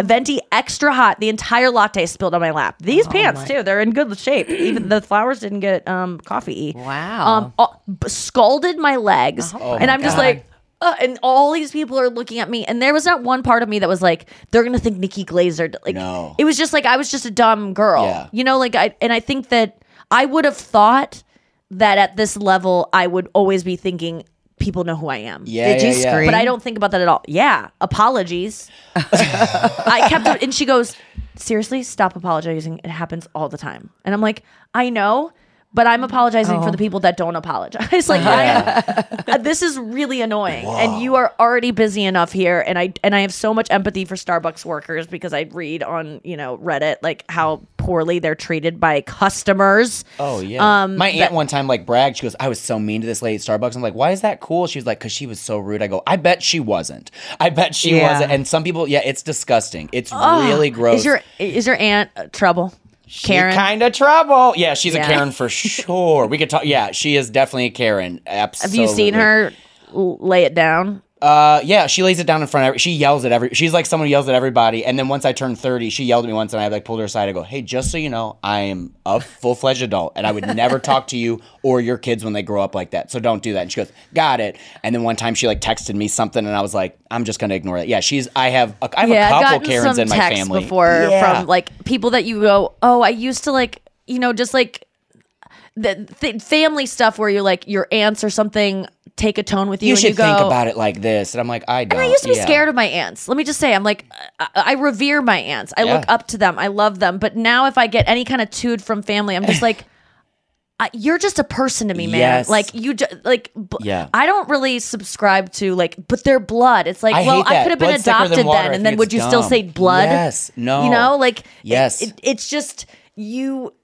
venti extra hot. The entire latte spilled on my lap. These pants too. They're in good shape. Even the flowers didn't get um coffee. Wow. Um, b- scalded my legs, Oh and my I'm just like. Uh, and all these people are looking at me, and there was not one part of me that was like, "They're gonna think Nikki Glaser." Like, No. it was just like I was just a dumb girl, Yeah. you know. Like, I and I think that I would have thought that at this level, I would always be thinking people know who I am. Yeah, Did you yeah, yeah. scream? But I don't think about that at all. Yeah, apologies. [laughs] I kept it, and she goes, "Seriously, stop apologizing. It happens all the time." And I'm like, "I know." But I'm apologizing Oh. for the people that don't apologize. [laughs] Like I uh, this is really annoying, and you are already busy enough here. And I and I have so much empathy for Starbucks workers because I read on you know Reddit like how poorly they're treated by customers. Oh yeah. Um, My aunt that- one time like bragged. She goes, "I was so mean to this lady at Starbucks." I'm like, "Why is that cool?" She was like, "Cause she was so rude." I go, "I bet she wasn't. I bet she Yeah. wasn't." And some people, yeah, it's disgusting. It's Ugh. really gross. Is your is your aunt uh, trouble? Karen. kind of trouble. Yeah, she's Yeah. a Karen for [laughs] sure. We could talk. Yeah, she is definitely a Karen. Have you seen her lay it down? Uh, yeah, she lays it down in front of. Every, she yells at every. She's like someone who yells at everybody. And then once I turned thirty, she yelled at me once, and I like pulled her aside. I go, "Hey, just so you know, I am a full fledged adult, and I would never [laughs] talk to you or your kids when they grow up like that. So don't do that." And she goes, "Got it." And then one time she like texted me something, and I was like, "I'm just gonna ignore that." Yeah, she's. I have. A, I have yeah, a I've couple gotten Karens some in my family before Yeah. from like people that you go, oh, I used to like, you know, just like the th- family stuff where you're like your aunts or something take a tone with you. You should you go, think about it like this. And I'm like, I don't. And I used to be yeah. scared of my aunts. Let me just say, I'm like, I, I revere my aunts. I look up to them. I love them. But now, if I get any kind of tood from family, I'm just [laughs] like, I, you're just a person to me, man. Yes. Like you, ju- like, b- Yeah. I don't really subscribe to like, but their blood. It's like, I well, I could have been Blood's thicker than adopted then, and then would you still say blood? Yes. No. You know, like, it- Yes. it- it's just you.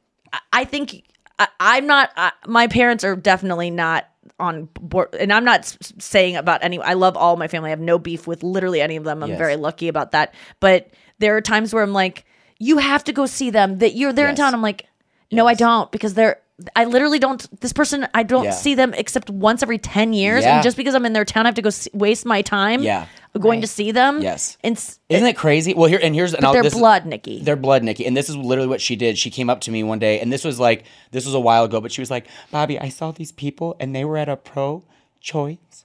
I- think I, I'm not. I, my parents are definitely not on board, and I'm not saying about any. I love all my family. I have no beef with literally any of them. I'm Yes. very lucky about that. But there are times where I'm like, you have to go see them. That you're there in town. I'm like, no, I don't, because they're. I literally don't. This person, I don't Yeah. see them except once every ten years, Yeah. and just because I'm in their town, I have to go see, waste my time. Yeah. going to see them. Yes. and s- Isn't it crazy? Well, here and here's and But I'll- they're this is- blood, Nikki. They're blood, Nikki, and this is literally what she did. She came up to me one day, and this was like this was a while ago, but she was like, "Bobby, I saw these people, and they were at a pro-choice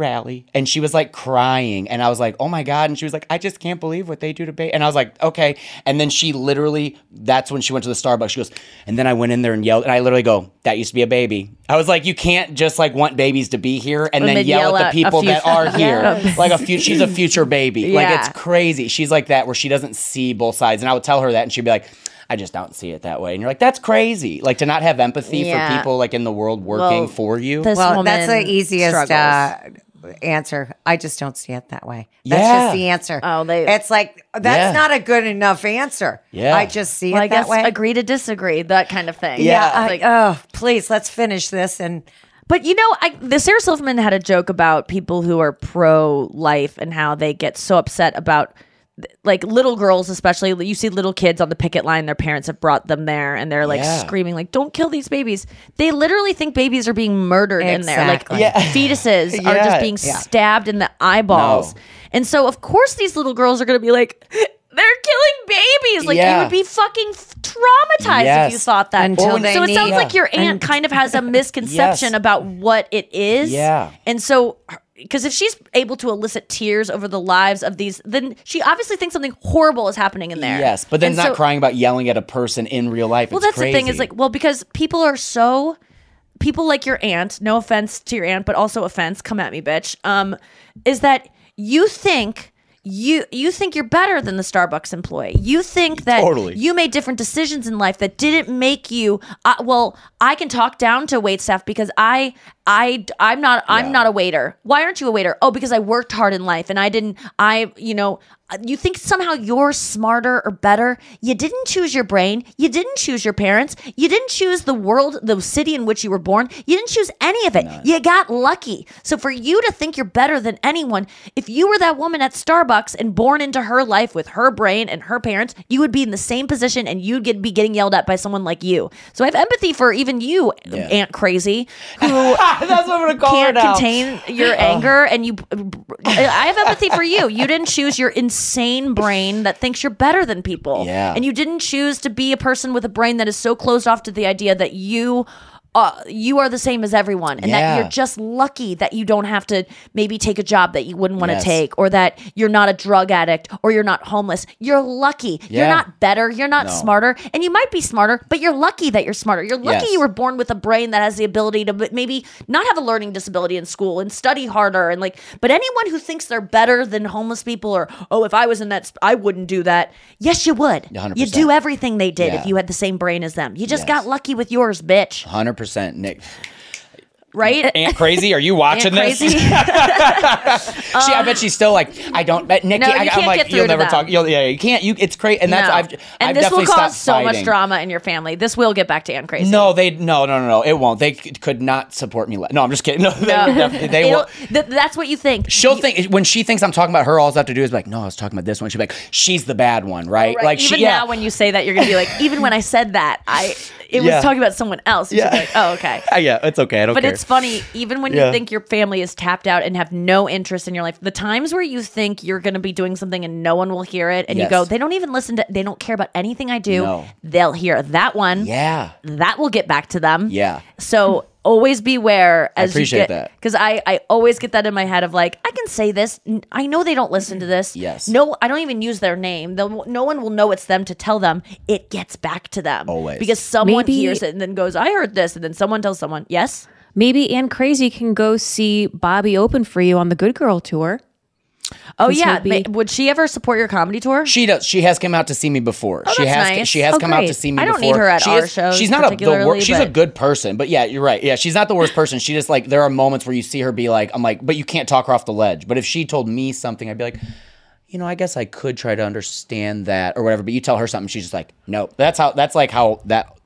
rally, and she was like crying, and I was like, "Oh my god!" And she was like, "I just can't believe what they do to baby," and I was like, "Okay." And then she literally, that's when she went to the Starbucks. She goes, and then I went in there and yelled, and I literally go, "That used to be a baby." I was like, "You can't just like want babies to be here and, And then then yell, yell at at the a people that are here, [laughs] Yeah. like a future. She's a future baby. Like it's crazy. She's like that where she doesn't see both sides. And I would tell her that and she'd be like, I just don't see it that way. And you're like, that's crazy. Like to not have empathy Yeah. for people like in the world working Well, for you. well, that's the easiest uh, struggles. Answer. I just don't see it that way. That's Yeah. just the answer. Oh, they. It's like that's Yeah. not a good enough answer. Yeah. I just see Well, it I that guess way. agree to disagree, that kind of thing. Yeah. It's I- like, oh, please, let's finish this. And But you know, I, the Sarah Silverman had a joke about people who are pro life and how they get so upset about like little girls, especially. You see little kids on the picket line; their parents have brought them there, and they're like Yeah. screaming, like "Don't kill these babies!" They literally think babies are being murdered in there, like Exactly. Yeah. [laughs] fetuses are just being Yeah. stabbed in the eyeballs. No. And so, of course, these little girls are going to be like, [laughs] "They're killing babies!" Like Yeah. it would be fucking f- traumatized if you thought that. Until so they it sounds need- like your aunt kind of has a misconception [laughs] Yes. about what it is. Yeah. And so because if she's able to elicit tears over the lives of these, then she obviously thinks something horrible is happening in there. Yes, but then And not so- crying about yelling at a person in real life. Well, It's that's the thing is like, well, because people are so people like your aunt. No offense to your aunt, but also offense. Come at me, bitch. Um, is that you think you you think you're better than the Starbucks employee? You think that Totally. you made different decisions in life that didn't make you. Uh, well, I can talk down to wait staff because I I I'm not I'm not a waiter. Why aren't you a waiter? Oh, because I worked hard in life and I didn't. I you know. You think somehow you're smarter or better? You didn't choose your brain. You didn't choose your parents. You didn't choose the world, the city in which you were born. You didn't choose any of it. You got lucky. So for you to think you're better than anyone, if you were that woman at Starbucks and born into her life with her brain and her parents, you would be in the same position and you'd get, be getting yelled at by someone like you. So I have empathy for even you, Aunt Crazy, who [laughs] [laughs] That's what I'm gonna call her can't now. contain your oh. anger and you I have empathy for you. You didn't choose your insane brain that thinks you're better than people. Yeah. And you didn't choose to be a person with a brain that is so closed off to the idea that you uh, you are the same as everyone, and Yeah. that you're just lucky that you don't have to maybe take a job that you wouldn't want to Yes. take, or that you're not a drug addict, or you're not homeless. You're lucky. You're not better. You're not No. smarter, and you might be smarter, but you're lucky that you're smarter. You're lucky Yes. you were born with a brain that has the ability to maybe not have a learning disability in school and study harder and like. But anyone who thinks they're better than homeless people, or oh, if I was in that, sp- I wouldn't do that. Yes, you would. 100%. You do everything they did Yeah. if you had the same brain as them. You just Yes. got lucky with yours, bitch. Hundred percent, Nick. Right? Aunt Crazy, are you watching Aunt this? Crazy? [laughs] she, I bet she's still like, I don't. But Nikki, No, I, am like, you'll never them. talk. You'll, yeah, you can't. You, it's crazy, and that's No. I've. and I've this will cause so much drama in your family. This will get back to Aunt Crazy. No, they no no no no. It won't. They could not support me. No, I'm just kidding. [laughs] No, they, No. they will. th- that's what you think. She'll think when she thinks I'm talking about her. All I have to do is be like, no, I was talking about this one. She'll be like, she's the bad one, right? Right. Like even she, yeah. now, when you say that, you're gonna be like, even when I said that, I it Yeah. was talking about someone else. You should like, oh, okay. [laughs] Yeah, it's okay. I don't But care. It's funny, even when you think your family is tapped out and have no interest in your life, the times where you think you're going to be doing something and no one will hear it, and you go, they don't even listen to, they don't care about anything I do. No. They'll hear that one. Yeah. That will get back to them. Yeah. So always beware I as appreciate you get that. because I I always get that in my head of like I can say this. i know they don't listen to this. Yes. No, I don't even use their name. They'll, no one will know it's them to tell them. It gets back to them Always. because someone Maybe- hears it and then goes, "I heard this," and then someone tells someone, "Yes." Maybe Aunt Crazy can go see Bobby open for you on the Good Girl tour. Oh yeah, be- would she ever support your comedy tour? She does. She has come out to see me before. Oh, she that's has. nice. She has Oh, come out to see me. I don't before. need her at she our is- shows She's not a the particularly, worst. She's a good person, but yeah, you're right. Yeah, she's not the worst person. She just like there are moments where you see her be like, I'm like, but you can't talk her off the ledge. But if she told me something, I'd be like. You know, I guess I could try to understand that or whatever. But you tell her something, she's just like, nope. That's how. That's like how that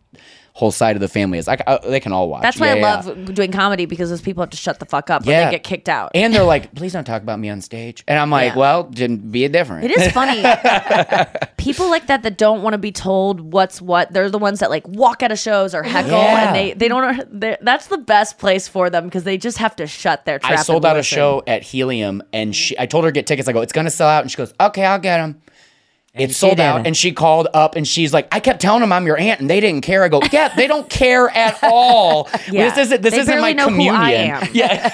whole side of the family is. I, I, they can all watch. That's why Yeah, I yeah. love doing comedy because those people have to shut the fuck up when Yeah. they get kicked out. And they're like, please don't talk about me on stage. And I'm like, well, didn't be a different. It is funny. [laughs] People like that that don't want to be told what's what. They're the ones that like walk out of shows or heckle, and they they don't. That's the best place for them because they just have to shut their trap. I sold out a show at Helium, and she, I told her to get tickets. I go, it's gonna sell out, and she goes, okay, I'll get them. It's sold out, and she called up, and she's like, I kept telling them I'm your aunt, and they didn't care. I go, yeah, they don't care at [laughs] all. Yeah. This isn't this They isn't my know who communion. I am. Yeah,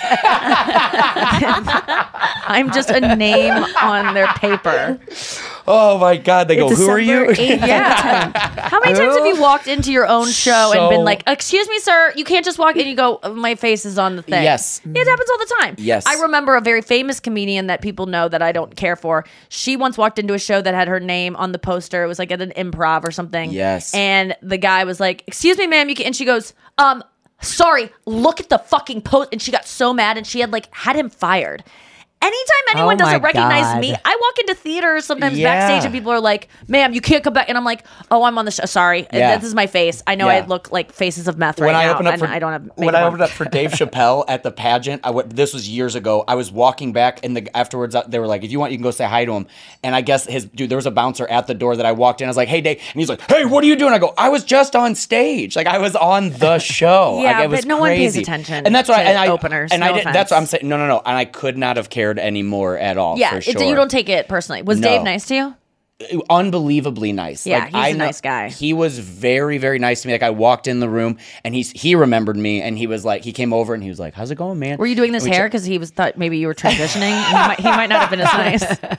[laughs] I'm just a name on their paper. [laughs] Oh my God! They go, who are you? 8th. Yeah. [laughs] How many times have you walked into your own show and been like, "Excuse me, sir, you can't just walk in." You go, "My face is on the thing." Yes. it happens all the time. Yes. I remember a very famous comedian that people know that I don't care for. She once walked into a show that had her name on the poster. It was like at an improv or something. Yes. and the guy was like, "Excuse me, ma'am," you can, and she goes, "Um." Sorry, look at the fucking post. And she got so mad and she had like had him fired. Anytime anyone Oh doesn't recognize God. me, I walk into theaters sometimes Yeah. backstage and people are like, "Ma'am, you can't come back." And I'm like, "Oh, I'm on the show. Sorry, Yeah. this is my face. I know I look like faces of meth right when I now, opened up and for I don't have when I opened up for [laughs] Dave Chappelle at the pageant. I went, this was years ago. I was walking back, and the afterwards uh, they were like, "If you want, you can go say hi to him." And I guess his dude, there was a bouncer at the door that I walked in. I was like, "Hey, Dave," and he's like, "Hey, what are you doing?" I go, "I was just on stage. Like I was on the [laughs] show. Yeah, like, but was no one pays attention And that's why to and I openers, And no I did, that's what I'm saying. No, no, no. And I could not have cared anymore at all. yeah, for sure. you don't take it personally. Was No. Dave nice to you? Uh, unbelievably nice. Yeah, like, he's I a nice guy. He was very, very nice to me. Like I walked in the room and he's he remembered me and he was like he came over and he was like, "How's it going, man?" Were you doing this hair because he was thought maybe you were transitioning? he, might, he might not have been as [laughs] nice.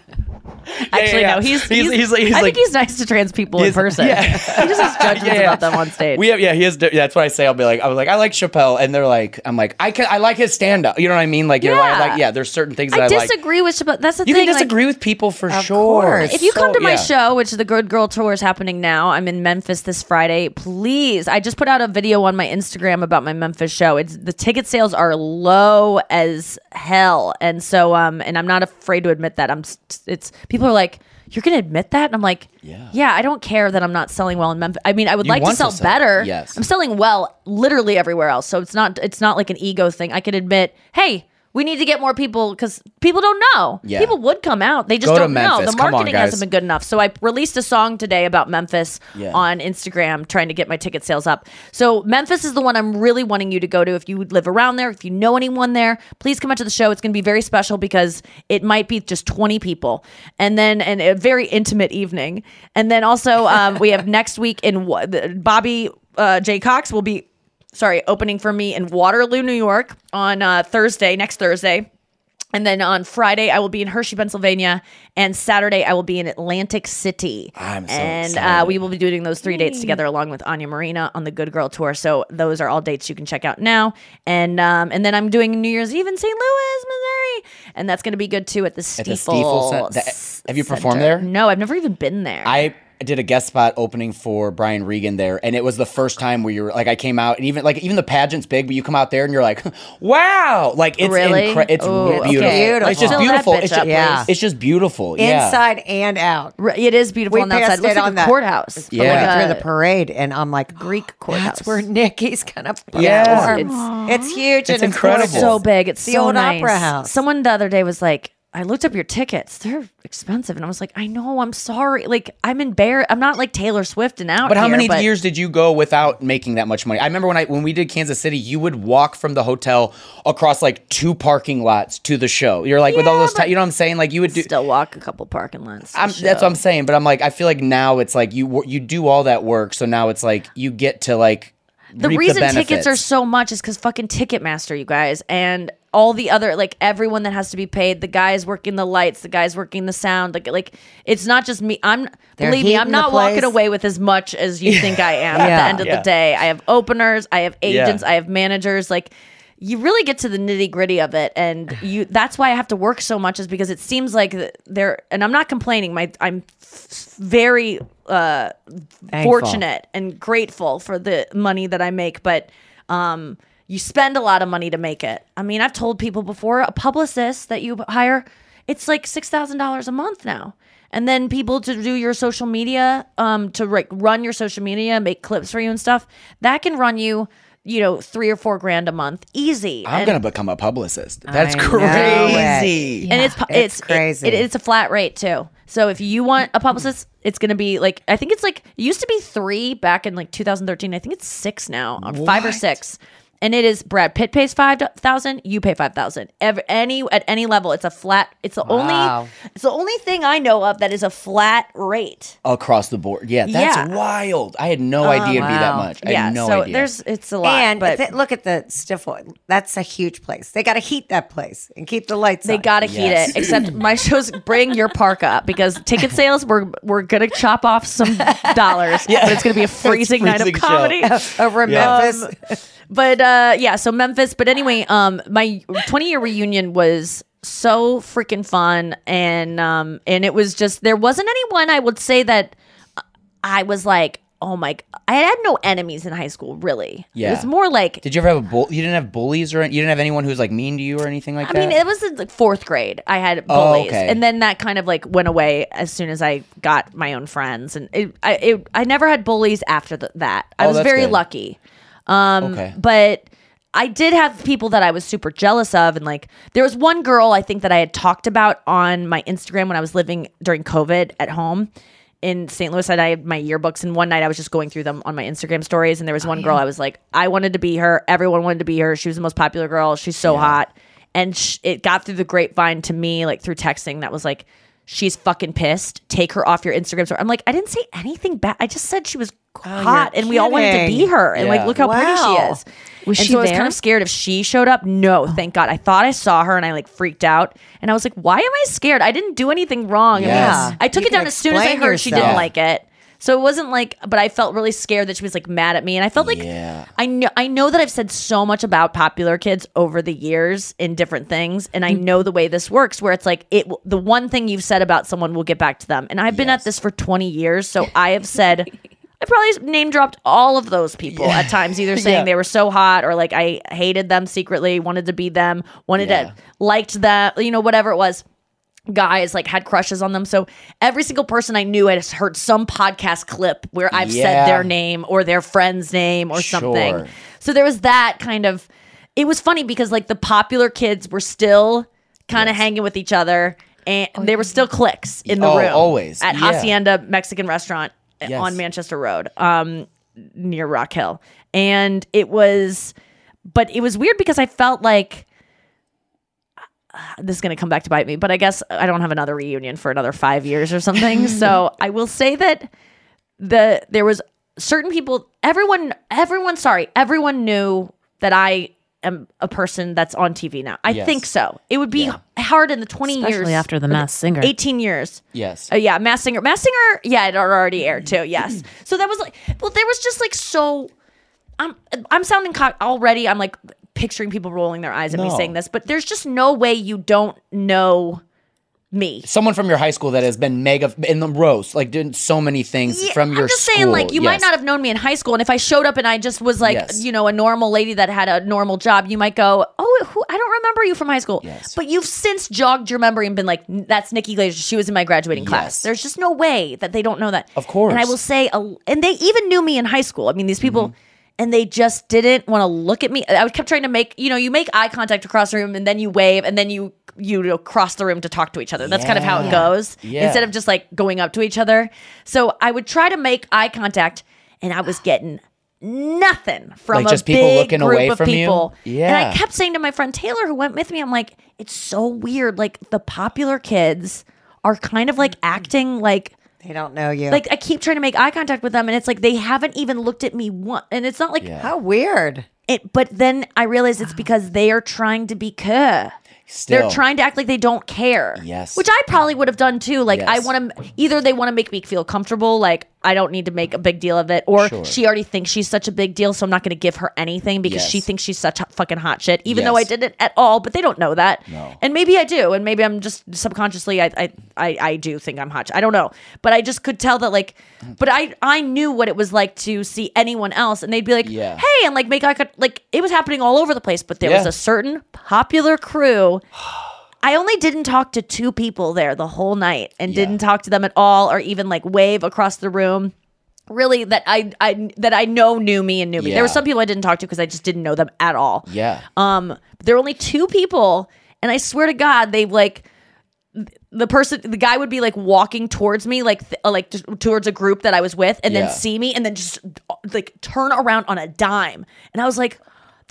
[laughs] Actually, yeah. no. He's He's- he's, he's like- he's I like- think he's nice to trans people in person. yeah. he just has [laughs] judgments Yeah, yeah. about them on stage. We have, yeah, he has. Yeah, that's what I say. I'll be like, I was like, I like Chappelle, and they're like, I'm like, I can, I like his stand up. You know what I mean? Like, you're like, Yeah. like, yeah, there's certain things that I I, like. disagree with Chappelle. That's the You thing. You can like- disagree with people for sure. If you come to my yeah. show, which the Good Girl Tour is happening now, I'm in Memphis this Friday. Please, I just put out a video on my Instagram about my Memphis show. It's the ticket sales are low as hell, and so um, and I'm not afraid to admit that. I'm. It's people are like, you're gonna admit that, and I'm like, yeah, yeah. I don't care that I'm not selling well in Memphis. I mean, I would You like to want to sell, sell, better. yes. I'm selling well literally everywhere else, so it's not it's not like an ego thing. I could admit, hey. We need to get more people because people don't know. Yeah. People would come out. They just Go to don't know. Memphis. The Come on, marketing guys. hasn't been good enough. So I released a song today about Memphis Yeah. on Instagram, trying to get my ticket sales up. So Memphis is the one I'm really wanting you to go to. If you live around there, if you know anyone there, please come out to the show. It's going to be very special because it might be just 20 people, and then and a very intimate evening. And then also um, we have [laughs] next week in Wa- the- Bobby uh, Jaycox will be sorry opening for me in Waterloo, New York on uh, Thursday, next Thursday. And then on Friday, I will be in Hershey, Pennsylvania, and Saturday I will be in Atlantic City. I'm so and uh, we will be doing those three dates together along with Anya Marina on the Good Girl Tour. So those are all dates you can check out now. And um, and then I'm doing New Year's Eve in St. Louis, Missouri, and that's going to be good too at the At the Stifel Cen- that- have you performed Center. there? No, I've never even been there. I did a guest spot opening for Brian Regan there, and it was the first time where you were like, I came out, and even like even the pageant's big, but you come out there and you're like, [laughs] wow, like it's Really? incre- it's Ooh, beautiful. okay. Like, it's just Fill beautiful. bitch It's up, just, please. it's just beautiful. Yeah. Inside and out. It is beautiful We on that side. passed It looks it like on a the courthouse. Yeah. like through the parade, and I'm like, Greek oh, courthouse. that's where Nikki's gonna. Yeah. perform. it's, huge It's and incredible. It's so big. It's the so old nice. opera house. Someone the other day was like, I looked up your tickets. They're expensive. And I was like, I know, I'm sorry. Like, I'm embarrassed. I'm not like Taylor Swift and out But how here, many but years did you go without making that much money? I remember when I when we did Kansas City, you would walk from the hotel across like two parking lots to the show. You're like with all those, ti- you know what I'm saying? Like you would do. Still walk a couple parking lots. to I'm, the that's what I'm saying. But I'm like, I feel like now it's like you you do all that work, so now it's like you get to like the reason the tickets are so much is because fucking Ticketmaster, you guys, and all the other like everyone that has to be paid. The guys working the lights, the guys working the sound. Like like it's not just me. I'm They're believe me, I'm the not walking away with as much as you think I am. At the end of Yeah. the day, I have openers, I have Yeah. agents, I have managers. Like you really get to the nitty gritty of it, and you. That's why I have to work so much, is because it seems like th- there. And I'm not complaining. My I'm very uh Thankful. fortunate and grateful for the money that I make, but um you spend a lot of money to make it. I mean, I've told people before, a publicist that you hire, it's like $6,000 a month now. And then people to do your social media, um to like run your social media, make clips for you and stuff, that can run you, you know, 3 or 4 grand a month easy. I'm And- gonna become a publicist. That's I crazy. it. and it's it's it's crazy. It, it- it's a flat rate too. So if you want a publicist, it's gonna be like I think it's like it used to be three back in like 2013. I think it's six now, or five or six. And it is Brad Pitt pays five thousand, you pay five thousand. Every any at any level, it's a flat. It's the Wow. only. It's the only thing I know of that is a flat rate. Across the board. Yeah, that's Yeah. wild. I had no idea it'd be that wow. much. I yeah. had no so idea. there's it's a lot. and but th- look at the Stifel. That's a huge place. They got to heat that place and keep the lights. They gotta heat it. Except [clears throat] my shows bring your park up because ticket sales we're we're gonna chop off some dollars. [laughs] But it's gonna be a freezing, night of freezing show. comedy. [laughs] over in Yeah. Memphis. but uh yeah, so Memphis. But anyway, um my 20 year reunion was so freaking fun and um and it was just there wasn't anyone I would say that I was like, oh my I had no enemies in high school, really. Yeah, It was more like Did you ever have a bull? You didn't have bullies or you didn't have anyone who was like mean to you or anything like I that? I mean, it was in like fourth grade. I had Oh, bullies, okay. and then that kind of like went away as soon as I got my own friends, and it, I it, I never had bullies after th- that. I Oh, was very good. lucky. Um, Okay. but I did have people that I was super jealous of, and like there was one girl I think that I had talked about on my Instagram when I was living during COVID at home. In St. Louis, and I had my yearbooks, and one night I was just going through them on my Instagram stories, and there was one girl I was like, I wanted to be her. Everyone wanted to be her. She was the most popular girl. She's so hot and sh- it got through the grapevine to me like through texting that was like she's fucking pissed. Take her off your Instagram story. I'm like, I didn't say anything bad. I just said she was oh, hot, and we all wanted to be her. And like, look how pretty she is. Was and she so I was kind of scared if she showed up. No, thank God. I thought I saw her, and I like freaked out. And I was like, why am I scared? I didn't do anything wrong. I mean, I took You it down as soon as I heard she didn't like it. So it wasn't like, but I felt really scared that she was like mad at me, and I felt like Yeah. I know I know that I've said so much about popular kids over the years in different things, and Mm. I know the way this works, where it's like it the one thing you've said about someone will get back to them, and I've been at this for twenty years, so [laughs] I have said. I probably name dropped all of those people at times, either [laughs] saying Yeah. they were so hot or like I hated them secretly, wanted to be them, wanted Yeah. to liked them, you know, whatever it was guys like had crushes on them. So every single person I knew had heard some podcast clip where I've Yeah. said their name or their friend's name or something. So there was that kind of it was funny because like the popular kids were still kind of hanging with each other and they were still cliques in the Oh, room. always. At Yeah. Hacienda Mexican restaurant Yes. on Manchester Road. Um near Rock Hill. And it was but it was weird because I felt like [sighs] this is going to come back to bite me, but I guess I don't have another reunion for another five years or something. so [laughs] I will say that the there was certain people, everyone, everyone, sorry, everyone knew that I am a person that's on TV now. I Yes. think so. It would be hard in the twenty years Especially after The Masked Singer. eighteen years. Yes. Uh, yeah, Masked Singer. Masked Singer, yeah, it had already aired too. Yes. [clears throat] so that was like, well, there was just like so. I'm I'm sounding cock already. I'm like picturing people rolling their eyes at me saying this, but there's just no way you don't know me. Someone from your high school that has been mega in the roast, like doing so many things Yeah, from your I'm just school. saying, like, you might not have known me in high school, and if I showed up and I just was like, Yes. you know, a normal lady that had a normal job, you might go, "Oh, who, I don't remember you from high school." Yes. But you've since jogged your memory and been like, "That's Nikki Glaser. She was in my graduating class." There's just no way that they don't know that. Of course. And I will say, a, and they even knew me in high school. I mean, these people. Mm-hmm. And they just didn't want to look at me. I kept trying to make, you know, you make eye contact across the room, and then you wave, and then you you know, cross the room to talk to each other. That's kind of how it goes. Yeah. Instead of just like going up to each other. So I would try to make eye contact, and I was getting nothing from Like, a just people looking group away of from you? people. And I kept saying to my friend Taylor, who went with me, I'm like, it's so weird. Like the popular kids are kind of like mm-hmm. acting like They don't know you. like I keep trying to make eye contact with them, and it's like they haven't even looked at me once. And it's not like how weird. it. But then I realize it's because they are trying to be cool. Still. They're trying to act like they don't care. Yes. Which I probably would have done too. Like I Yes. want to either they want to make me feel comfortable, like I don't need to make a big deal of it, or Sure. she already thinks she's such a big deal, so I'm not going to give her anything because she thinks she's such fucking hot shit, even though I didn't at all. But they don't know that. No. And maybe I do, and maybe I'm just subconsciously I I I, I do think I'm hot. shit. I don't know, but I just could tell that like, but I I knew what it was like to see anyone else, and they'd be like, Yeah. hey, and like make eye contact. Like it was happening all over the place, but there was a certain popular crew. I only didn't talk to two people there the whole night and didn't talk to them at all or even like wave across the room. Really that I I that I know knew me and knew me. There were some people I didn't talk to because I just didn't know them at all. Yeah. Um there were only two people and I swear to God they like the person the guy would be like walking towards me like th- like just towards a group that I was with and Yeah. then see me and then just like turn around on a dime. And I was like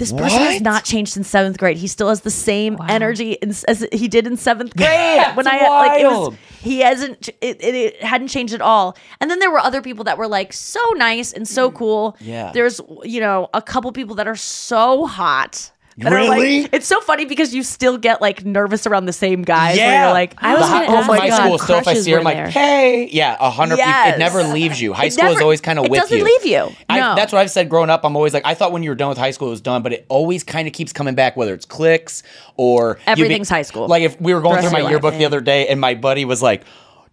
this person has not changed since seventh grade. He still has the same energy in, as he did in seventh grade. when I That's like it was, he hasn't it, it, it hadn't changed at all. And then there were other people that were like so nice and so cool. Yeah. There's you know a couple people that are so hot. That Really? like, it's so funny because you still get like nervous around the same guys. Yeah. you're like, I was high- gonna ask oh from high God, school still if I crushes see her, I'm like, there. hey, yeah, a hundred. people. Yes. It never leaves you. High It school is always kind of with you. it with doesn't you. leave you. I, that's what I've said growing up. I'm always like, I thought when you were done with high school it was done, but it always kind of keeps coming back, whether it's clicks or you be- Everything's high school. Like if we were going through my your life. yearbook the other day, and my buddy was like.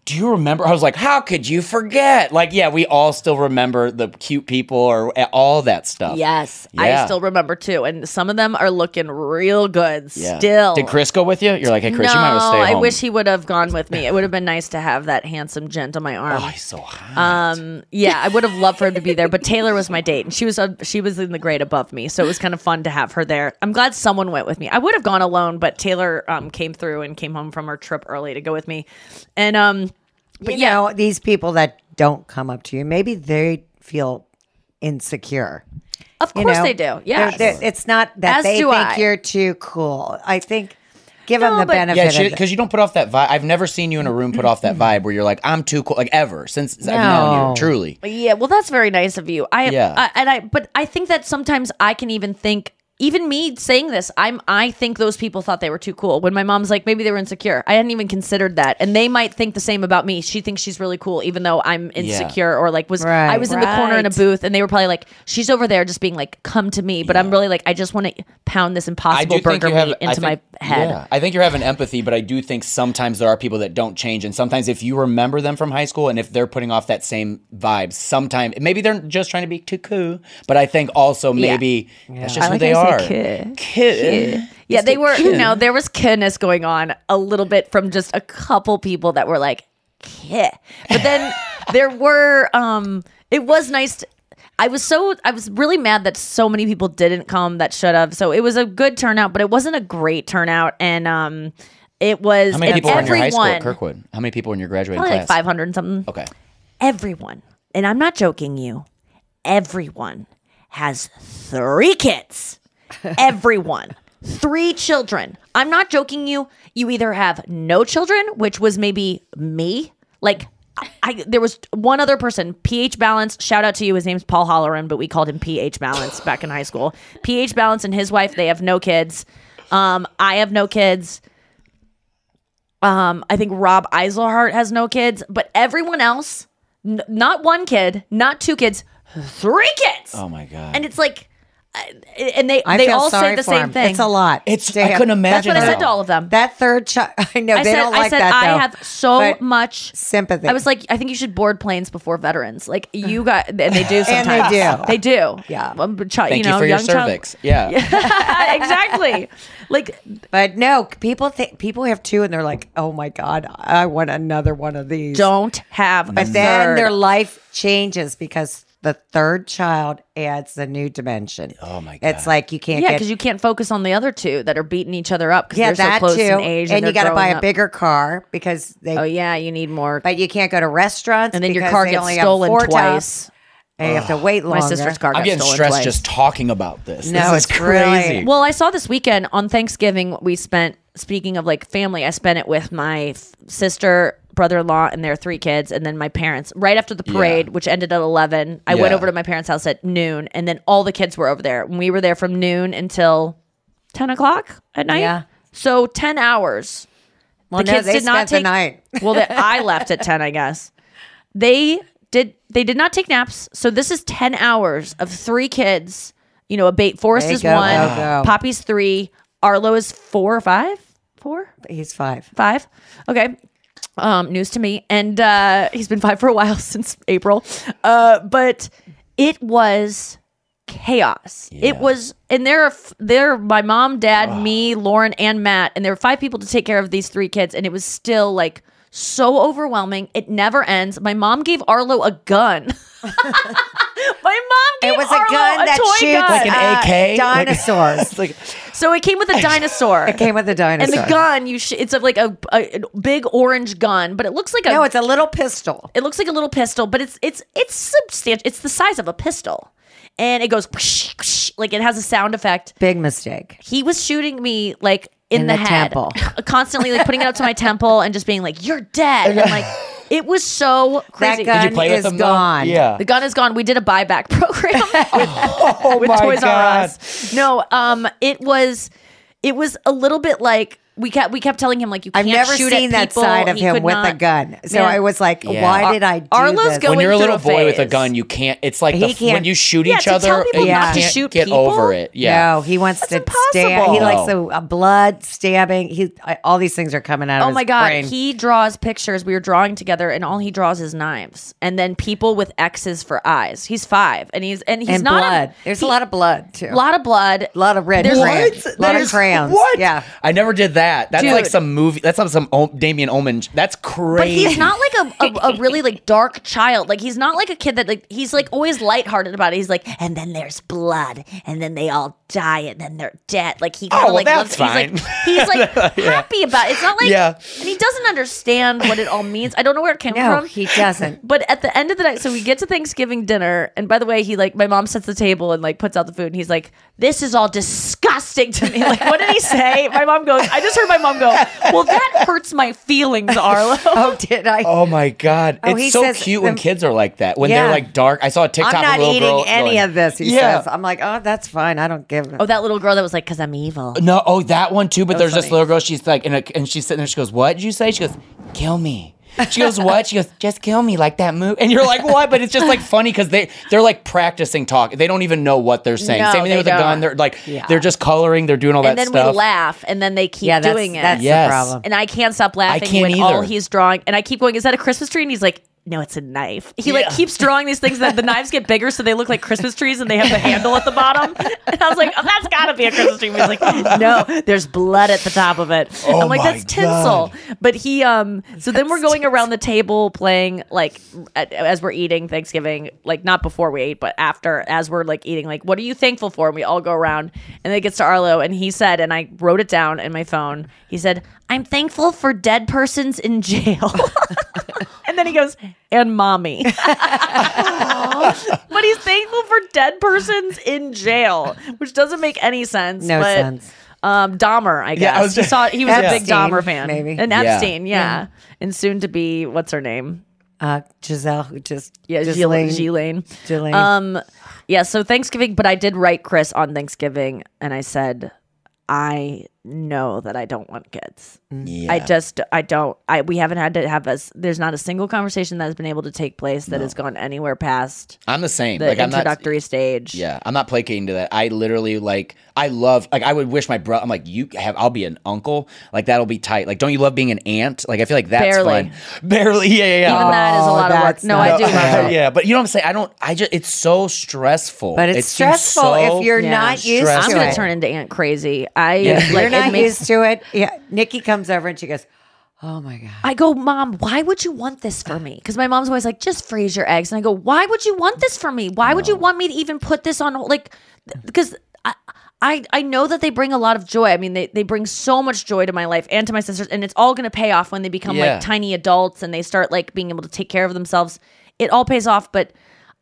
Do you remember? I was like, how could you forget? Like, yeah, we all still remember the cute people or all that stuff. Yes, I still remember too, and some of them are looking real good Yeah. still. Did Chris go with you? You're like, hey, Chris, no, you might want to stay I wish he would have gone with me. It would have been nice to have that handsome gent on my arm. Oh, he's so hot. Um, yeah, I would have loved for him to be there, but Taylor was my date, and she was uh, she was in the grade above me, so it was kind of fun to have her there. I'm glad someone went with me. I would have gone alone, but Taylor um came through and came home from her trip early to go with me, and um, but you yeah, know, these people that don't come up to you, maybe they feel insecure. of you course know? they do. They're- Yes, they're- it's not that As they think I. you're too cool. I think give them the benefit. Yeah, of because you don't put off that vibe. I've never seen you in a room put off that vibe where you're like, I'm too cool, like ever since I've known you. Truly, Yeah, well, that's very nice of you. I, Yeah. I and I, but I think that sometimes I can even think, even me saying this, I'm, I think those people thought they were too cool. When my mom's like, maybe they were insecure. I hadn't even considered that, and they might think the same about me. She thinks she's really cool, even though I'm insecure or like was. Right. I was in the corner in a Right. booth, and they were probably like, she's over there, just being like, come to me. But I'm really like, I just want to pound this impossible burger you have meat I into think- my head. Yeah, I think you're having empathy, but I do think sometimes there are people that don't change, and sometimes if you remember them from high school, and if they're putting off that same vibe, sometimes maybe they're just trying to be too cool, but I think also Yeah. maybe that's just I who like they how you are. kid. Kid. Yeah, they were, you know, there was kidness going on a little bit from just a couple people that were like, kid. But then [laughs] there were, um, it was nice. To, I was so, I was really mad that so many people didn't come that should have. So it was a good turnout, but it wasn't a great turnout. And, um, it was, How many people were in your high school Kirkwood? How many people were in your graduating Probably class? like 500 and something. Okay. Everyone, and I'm not joking you, everyone has three kids. Everyone. Three children. I'm not joking you. You either have no children, which was maybe me. Like, I, there was one other person, PH Balance. Shout out to you. His name's Paul Holloran, but we called him PH Balance back in high school. PH Balance and his wife, they have no kids. Um, I have no kids. Um, I think Rob Eiselhart has no kids, but everyone else, n- not one kid, not two kids, three kids. Oh my god. And it's like, and they I they all say the same him. thing. It's a lot. It's to I couldn't imagine. That's what I said to all of them. That third child, [laughs] I know I they said, don't like I said, that. I have so much sympathy. I was like, I think you should board planes before veterans. Like you got, and they do [laughs] And they do. They do. Yeah. Um, chi- Thank you you, know, for your young child- cervix. Yeah. [laughs] exactly. Like, But no, people think people have two, and they're like, "Oh my god, I want another one of these." don't have. But a then their life changes because the third child adds a new dimension. Oh my god! It's like you can't yeah, get because you can't focus on the other two that are beating each other up because yeah they're that so close too, in age, and, you got to buy a bigger car because they. Oh yeah, you need more. But you can't go to restaurants, And then your car gets stolen twice. tops, And you have to wait longer. My sister's car got I'm getting stolen stressed twice. just talking about this. No, this is it's really- crazy. Well, I saw this weekend on Thanksgiving. We spent speaking of like family. I spent it with my f- sister, brother-in-law, and their three kids, and then my parents. Right after the parade, which ended at eleven, I went over to my parents' house at noon, and then all the kids were over there. And we were there from noon until ten o'clock at night. Yeah. So ten hours. Well, the no, kids they did not spent the take night. [laughs] well, the, [laughs] I left at ten, I guess. They did. They did not take naps. So this is ten hours of three kids. You know, a bait. Forrest is go, one. go. Poppy's three. Arlo is four or five. Four, He's five. five. Okay. Um, news to me, and uh, he's been five for a while [laughs] since April. Uh, but it was chaos. It was, and there are f- there are my mom, dad, me, Lauren, and Matt, and there were five people to take care of these three kids, and it was still like so overwhelming. It never ends. My mom gave Arlo a gun. [laughs] [laughs] my mom gave It was a Arlo gun a that toy shoots gun. Like an uh, AK? dinosaurs. It's like So it came with a dinosaur. it came with a dinosaur. and the gun, you sh- it's a, like a, a big orange gun, but it looks like a No, it's a little pistol. it looks like a little pistol, but it's it's it's substantial. It's the size of a pistol, and it goes whoosh, [laughs] whoosh, like it has a sound effect. Big mistake. He was shooting me like in, In the, the head, temple. [laughs] constantly like putting it up to my temple and just being like, "You're dead," and like [laughs] it was so crazy. That gun Did you play with is them? though? gone. Yeah. The gun is gone. We did a buyback [laughs] program with, [laughs] Oh with my Toys R Us. No, um, it was it was a little bit like we kept we kept telling him like you I've never shoot seen at that people. side of He him could with a gun. So Man. I was like, Yeah. why did I do Arlo's this? going when you're a through little a boy with a gun, you can't. It's like He the, can't- when you shoot Yeah, each to other, tell people you not to can't shoot get people? over it. Yeah. No, he wants That's to stab. impossible. He likes No. the uh, blood stabbing. He I, all these things are coming out. of Oh my god, brain. he draws pictures. We were drawing together, and all he draws is knives, and then people with X's for eyes. He's five, and he's and he's and not blood. A, There's he- a lot of blood too. a lot of blood. A lot of red There's- A lot of There's- crayons. What? Yeah. I never did that. That's Dude. like some movie. That's like some o- Damien Omen. That's crazy. But he's not like a, a, a really like dark child. Like he's not like a kid that like he's like always lighthearted about it. He's like, and then there's blood, and then they all die, and then they're dead. Like he kind of Oh, well, like that's loves, he's like he's like [laughs] Yeah. happy about it. It's not like Yeah. and he doesn't understand what it all means. I don't know where it came No, from. he doesn't. [laughs] But at the end of the night, so we get to Thanksgiving dinner, and by the way, he like my mom sets the table and like puts out the food, and he's like, "This is all disgusting to me." [laughs] Like, what did he say? My mom goes, "I just heard my mom go, well, that [laughs] hurts my feelings, Arlo." [laughs] Oh, did I? Oh my god, Oh, he it's so says cute when the- kids are like that. When Yeah. they're like dark. I saw a TikTok. I'm not of a little eating girl any going, of this. He Yeah. says. I'm like, oh, that's fine. I don't give. Oh, that little girl that was like, "Cause I'm evil." No, oh that one too. But That there's was this little girl. She's like, and, and she's sitting there. She goes, "What did you say?" She goes, "Kill me." She goes, "What?" She goes, "Just kill me like that move." And you're like, "What?" But it's just like funny because they they're like practicing talk. They don't even know what they're saying. No, Same thing they with the gun. don't. They're like Yeah. they're just coloring. They're doing all and that stuff. And then we laugh, and then they keep Yeah, that's- doing it. that's the Yes. problem. And I can't stop laughing I can't when all he's drawing. And I keep going, "Is that a Christmas tree?" And he's like, "No, it's a knife." He like keeps drawing these things that the knives get bigger, so they look like Christmas trees, and they have the handle at the bottom. And I was like, "Oh, that's got to be a Christmas tree." He's like, "No, there's blood at the top of it." Oh I'm like, "That's tinsel." But he, um, so then we're going around the table playing like at, as we're eating Thanksgiving, like not before we ate, but after as we're like eating, like, "What are you thankful for?" And we all go around, and then it gets to Arlo, and he said, and I wrote it down in my phone. He said, "I'm thankful for dead persons in jail." [laughs] [laughs] then he goes, "And mommy." [laughs] but he's thankful for dead persons in jail, which doesn't make any sense. No but, sense. Um, Dahmer, I guess. Yeah, I was he saw he was a big Epstein, Dahmer fan, maybe. and Yeah. Epstein, yeah. and soon to be what's her name? Uh, Giselle, who just Yeah, Ghislaine. Ghislaine. Ghislaine. Um, yeah. So Thanksgiving, but I did write Chris on Thanksgiving, and I said, I know that I don't want kids. Mm. Yeah. I just I don't I we haven't had to have us there's not a single conversation that has been able to take place that has gone anywhere past I'm the same. the like I'm not. introductory stage. Yeah, I'm not placating to that. I literally like I love like I would wish my brother. I'm like you have. I'll be an uncle. Like that'll be tight. Like don't you love being an aunt? Like I feel like that's Barely. fun. Barely. [laughs] Yeah, yeah. yeah. Even that is a Oh, lot of work. that's No, not I do love fair. it. [laughs] yeah, but you know what I'm saying. I don't. I just. It's so stressful. But it's It stressful so if you're Yeah. not used stressful. I'm gonna turn into Aunt Crazy. I Yeah. like you're it not makes used to it. [laughs] Yeah, Nikki comes over and she goes, "Oh my god." I go, Mom, why would you want this for me? Because my mom's always like, just freeze your eggs. And I go, Why would you want this for me? Why would you want me to even put this on? Like, because I, I, I know that they bring a lot of joy. I mean, they, they bring so much joy to my life and to my sisters, and it's all going to pay off when they become Yeah. like tiny adults and they start like being able to take care of themselves. It all pays off, but.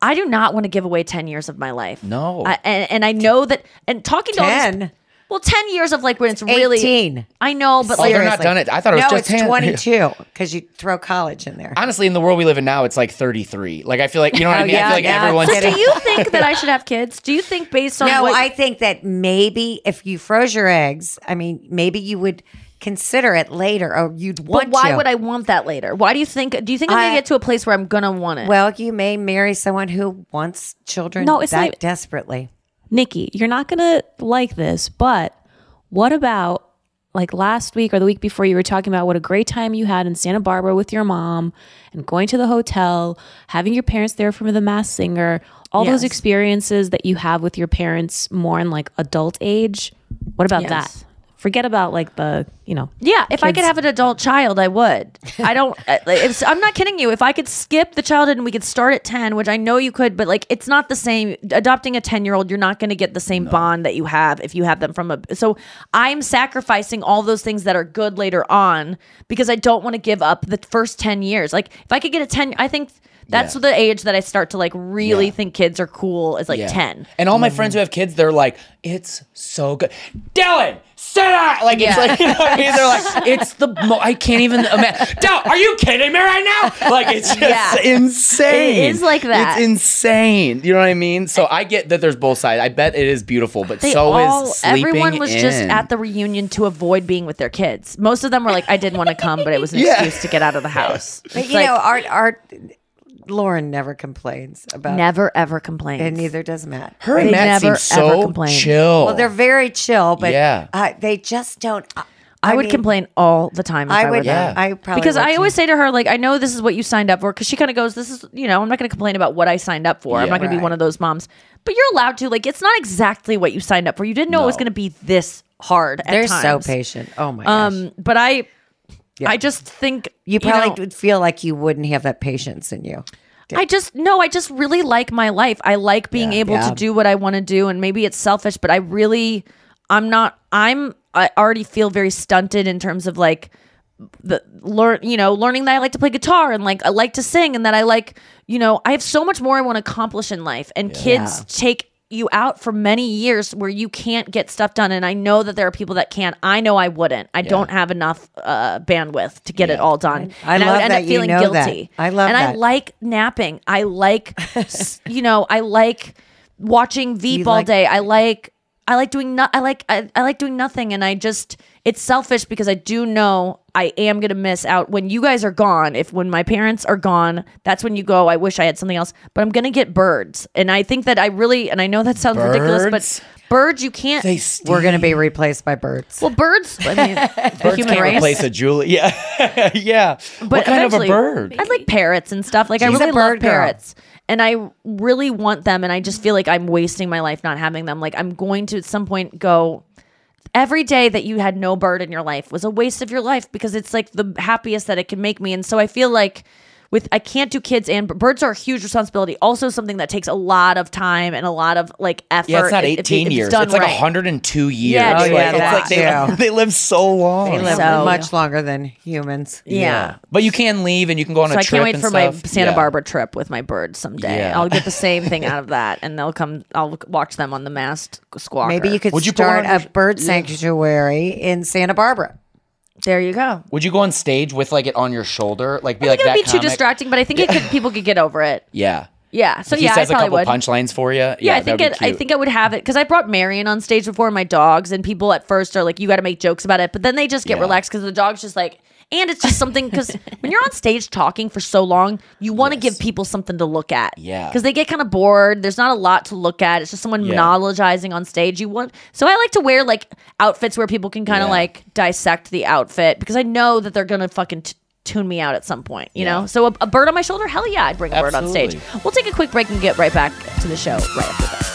I do not want to give away 10 years of my life. No. I, and, and I know that, and talking to all these- 10? Well, 10 years of like when it's really, 18. I know, but Oh, like, they're not done it. I thought it was no, just it's 10. 22 [laughs] because you throw college in there. Honestly, in the world we live in now, it's like 33. Like I feel like you know what [laughs] oh, I Oh, mean. I feel like yeah, everyone's. So do you think that I should have kids? Do you think based on No, what I think that maybe if you froze your eggs, I mean, maybe you would consider it later, or you'd want But why to. would I want that later? Why do you think? Do you think I'm I- gonna get to a place where I'm gonna want it? Well, you may marry someone who wants children No, it's that not- desperately. Nikki, you're not going to like this, but what about like last week or the week before you were talking about what a great time you had in Santa Barbara with your mom and going to the hotel, having your parents there for the Masked Singer, all those experiences that you have with your parents more in like adult age. What about Yes. that? Forget about like the, you know. yeah, if I could have an adult child, I would. I don't. [laughs] uh, like, it's, I'm not kidding you. If I could skip the childhood and we could start at ten, which I know you could, but like it's not the same. Adopting a ten year old, you're not going to get the same bond that you have if you have them from a. So I'm sacrificing all those things that are good later on because I don't want to give up the first ten years. Like if I could get a ten, I think. That's Yeah. the age that I start to like really Yeah. think kids are cool. Is like Yeah. ten. And all my friends who have kids, they're like, it's so good. Dylan, sit down. Like, it's like, you know what I mean? They're like, it's the, mo- I can't even imagine. Dylan, are you kidding me right now? Like, it's just Yeah. insane. It is like that. It's insane. You know what I mean? So I get that there's both sides. I bet it is beautiful, but They so all, is sleeping everyone was just at the reunion to avoid being with their kids. Most of them were like, I didn't want to come, but it was an [laughs] Yeah. excuse to get out of the house. But It's you like, know, Art, Art, Lauren never complains about never ever complains. and neither does Matt. Her and They Matt never, seem ever so complain. chill. Well, they're very chill, but Yeah. uh, they just don't. I, I, would mean, complain all the time. If I, I were would. Yeah. I probably because would I too. always say to her, like, I know this is what you signed up for. Because she kind of goes, "This is, you know, I'm not going to complain about what I signed up for. I'm not going to be one of those moms." But you're allowed to. Like, it's not exactly what you signed up for. You didn't know it was going to be this hard. They're so times. patient. Oh my gosh. Um, but I, I just think You probably know, would feel like you wouldn't have that patience in you. I just no, I just really like my life. I like being able Yeah. to do what I want to do and maybe it's selfish, but I really I'm not I'm I already feel very stunted in terms of like the learn you know learning that I like to play guitar and like I like to sing and that I like you know I have so much more I want to accomplish in life and kids take you out for many years where you can't get stuff done. And I know that there are people that can't. I know I wouldn't. I don't have enough uh, bandwidth to get it all done. I and I would end that up you feeling know that. guilty. I love and I like napping. I like [laughs] you know I like watching Veep You all day. I like I like doing no- I like I, I like doing nothing and I just it's selfish because I do know I am gonna miss out when you guys are gone. If when my parents are gone, that's when you go. I wish I had something else, but I'm gonna get birds, and I think that I really and I know that sounds ridiculous, but birds you can't. they We're going to be replaced by birds. well, birds. I mean, [laughs] the Birds human can't race. replace a Julie. Yeah, [laughs] yeah. But what kind of a bird? I like parrots and stuff. Like I She's a really love bird girl. parrots. And I really want them and I just feel like I'm wasting my life not having them. Like I'm going to at some point go every day that you had no bird in your life was a waste of your life because it's like the happiest that it can make me. And so I feel like with I can't do kids and birds are a huge responsibility. Also something that takes a lot of time and a lot of like effort. Yeah, it's not if- if 18 it's years. done It's like right. 102 years. Oh, yeah, Like, yeah, it's like they, too. [laughs] they live so long. They live So- much longer than humans. Yeah. But you can leave and you can go on So a I trip I can't wait and for my. Santa Yeah. Barbara trip with my birds someday. Yeah. I'll get the same [laughs] thing out of that, and they'll come. I'll watch them on the mast squawker. Maybe you could Would start one on a bird sanctuary in Santa Barbara. There you go. Would you go on stage with like it on your shoulder, like be I like think it that would be too distracting, but I think it could. People could get over it. [laughs] Yeah. Yeah. So If he yeah, says I a probably couple would. punchlines for you. Yeah, Yeah, I think it. I think I would have it because I brought Marion on stage before my dogs, and people at first are like, "You got to make jokes about it," but then they just get Yeah. relaxed because the dog's just like, and it's just something because when you're on stage talking for so long, you want to give people something to look at. Yeah. Because they get kind of bored. There's not a lot to look at. It's just someone Yeah. monologizing on stage. You want so I like to wear like outfits where people can kind of Yeah. like dissect the outfit because I know that they're gonna fucking. T- Tune me out at some point, you Yeah. know. So a, a bird on my shoulder, hell yeah, I'd bring a bird on stage. We'll take a quick break and get right back to the show right after this.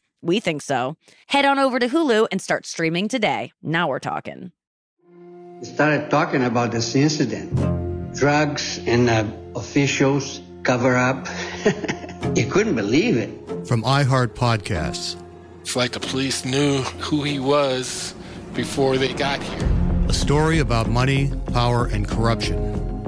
We think so. Head on over to Hulu and start streaming today. Now we're talking. We started talking about this incident. Drugs and uh, officials cover up. [laughs] you couldn't believe it. From iHeart Podcasts, It's like the police knew who he was before they got here. a story about money, power, and corruption.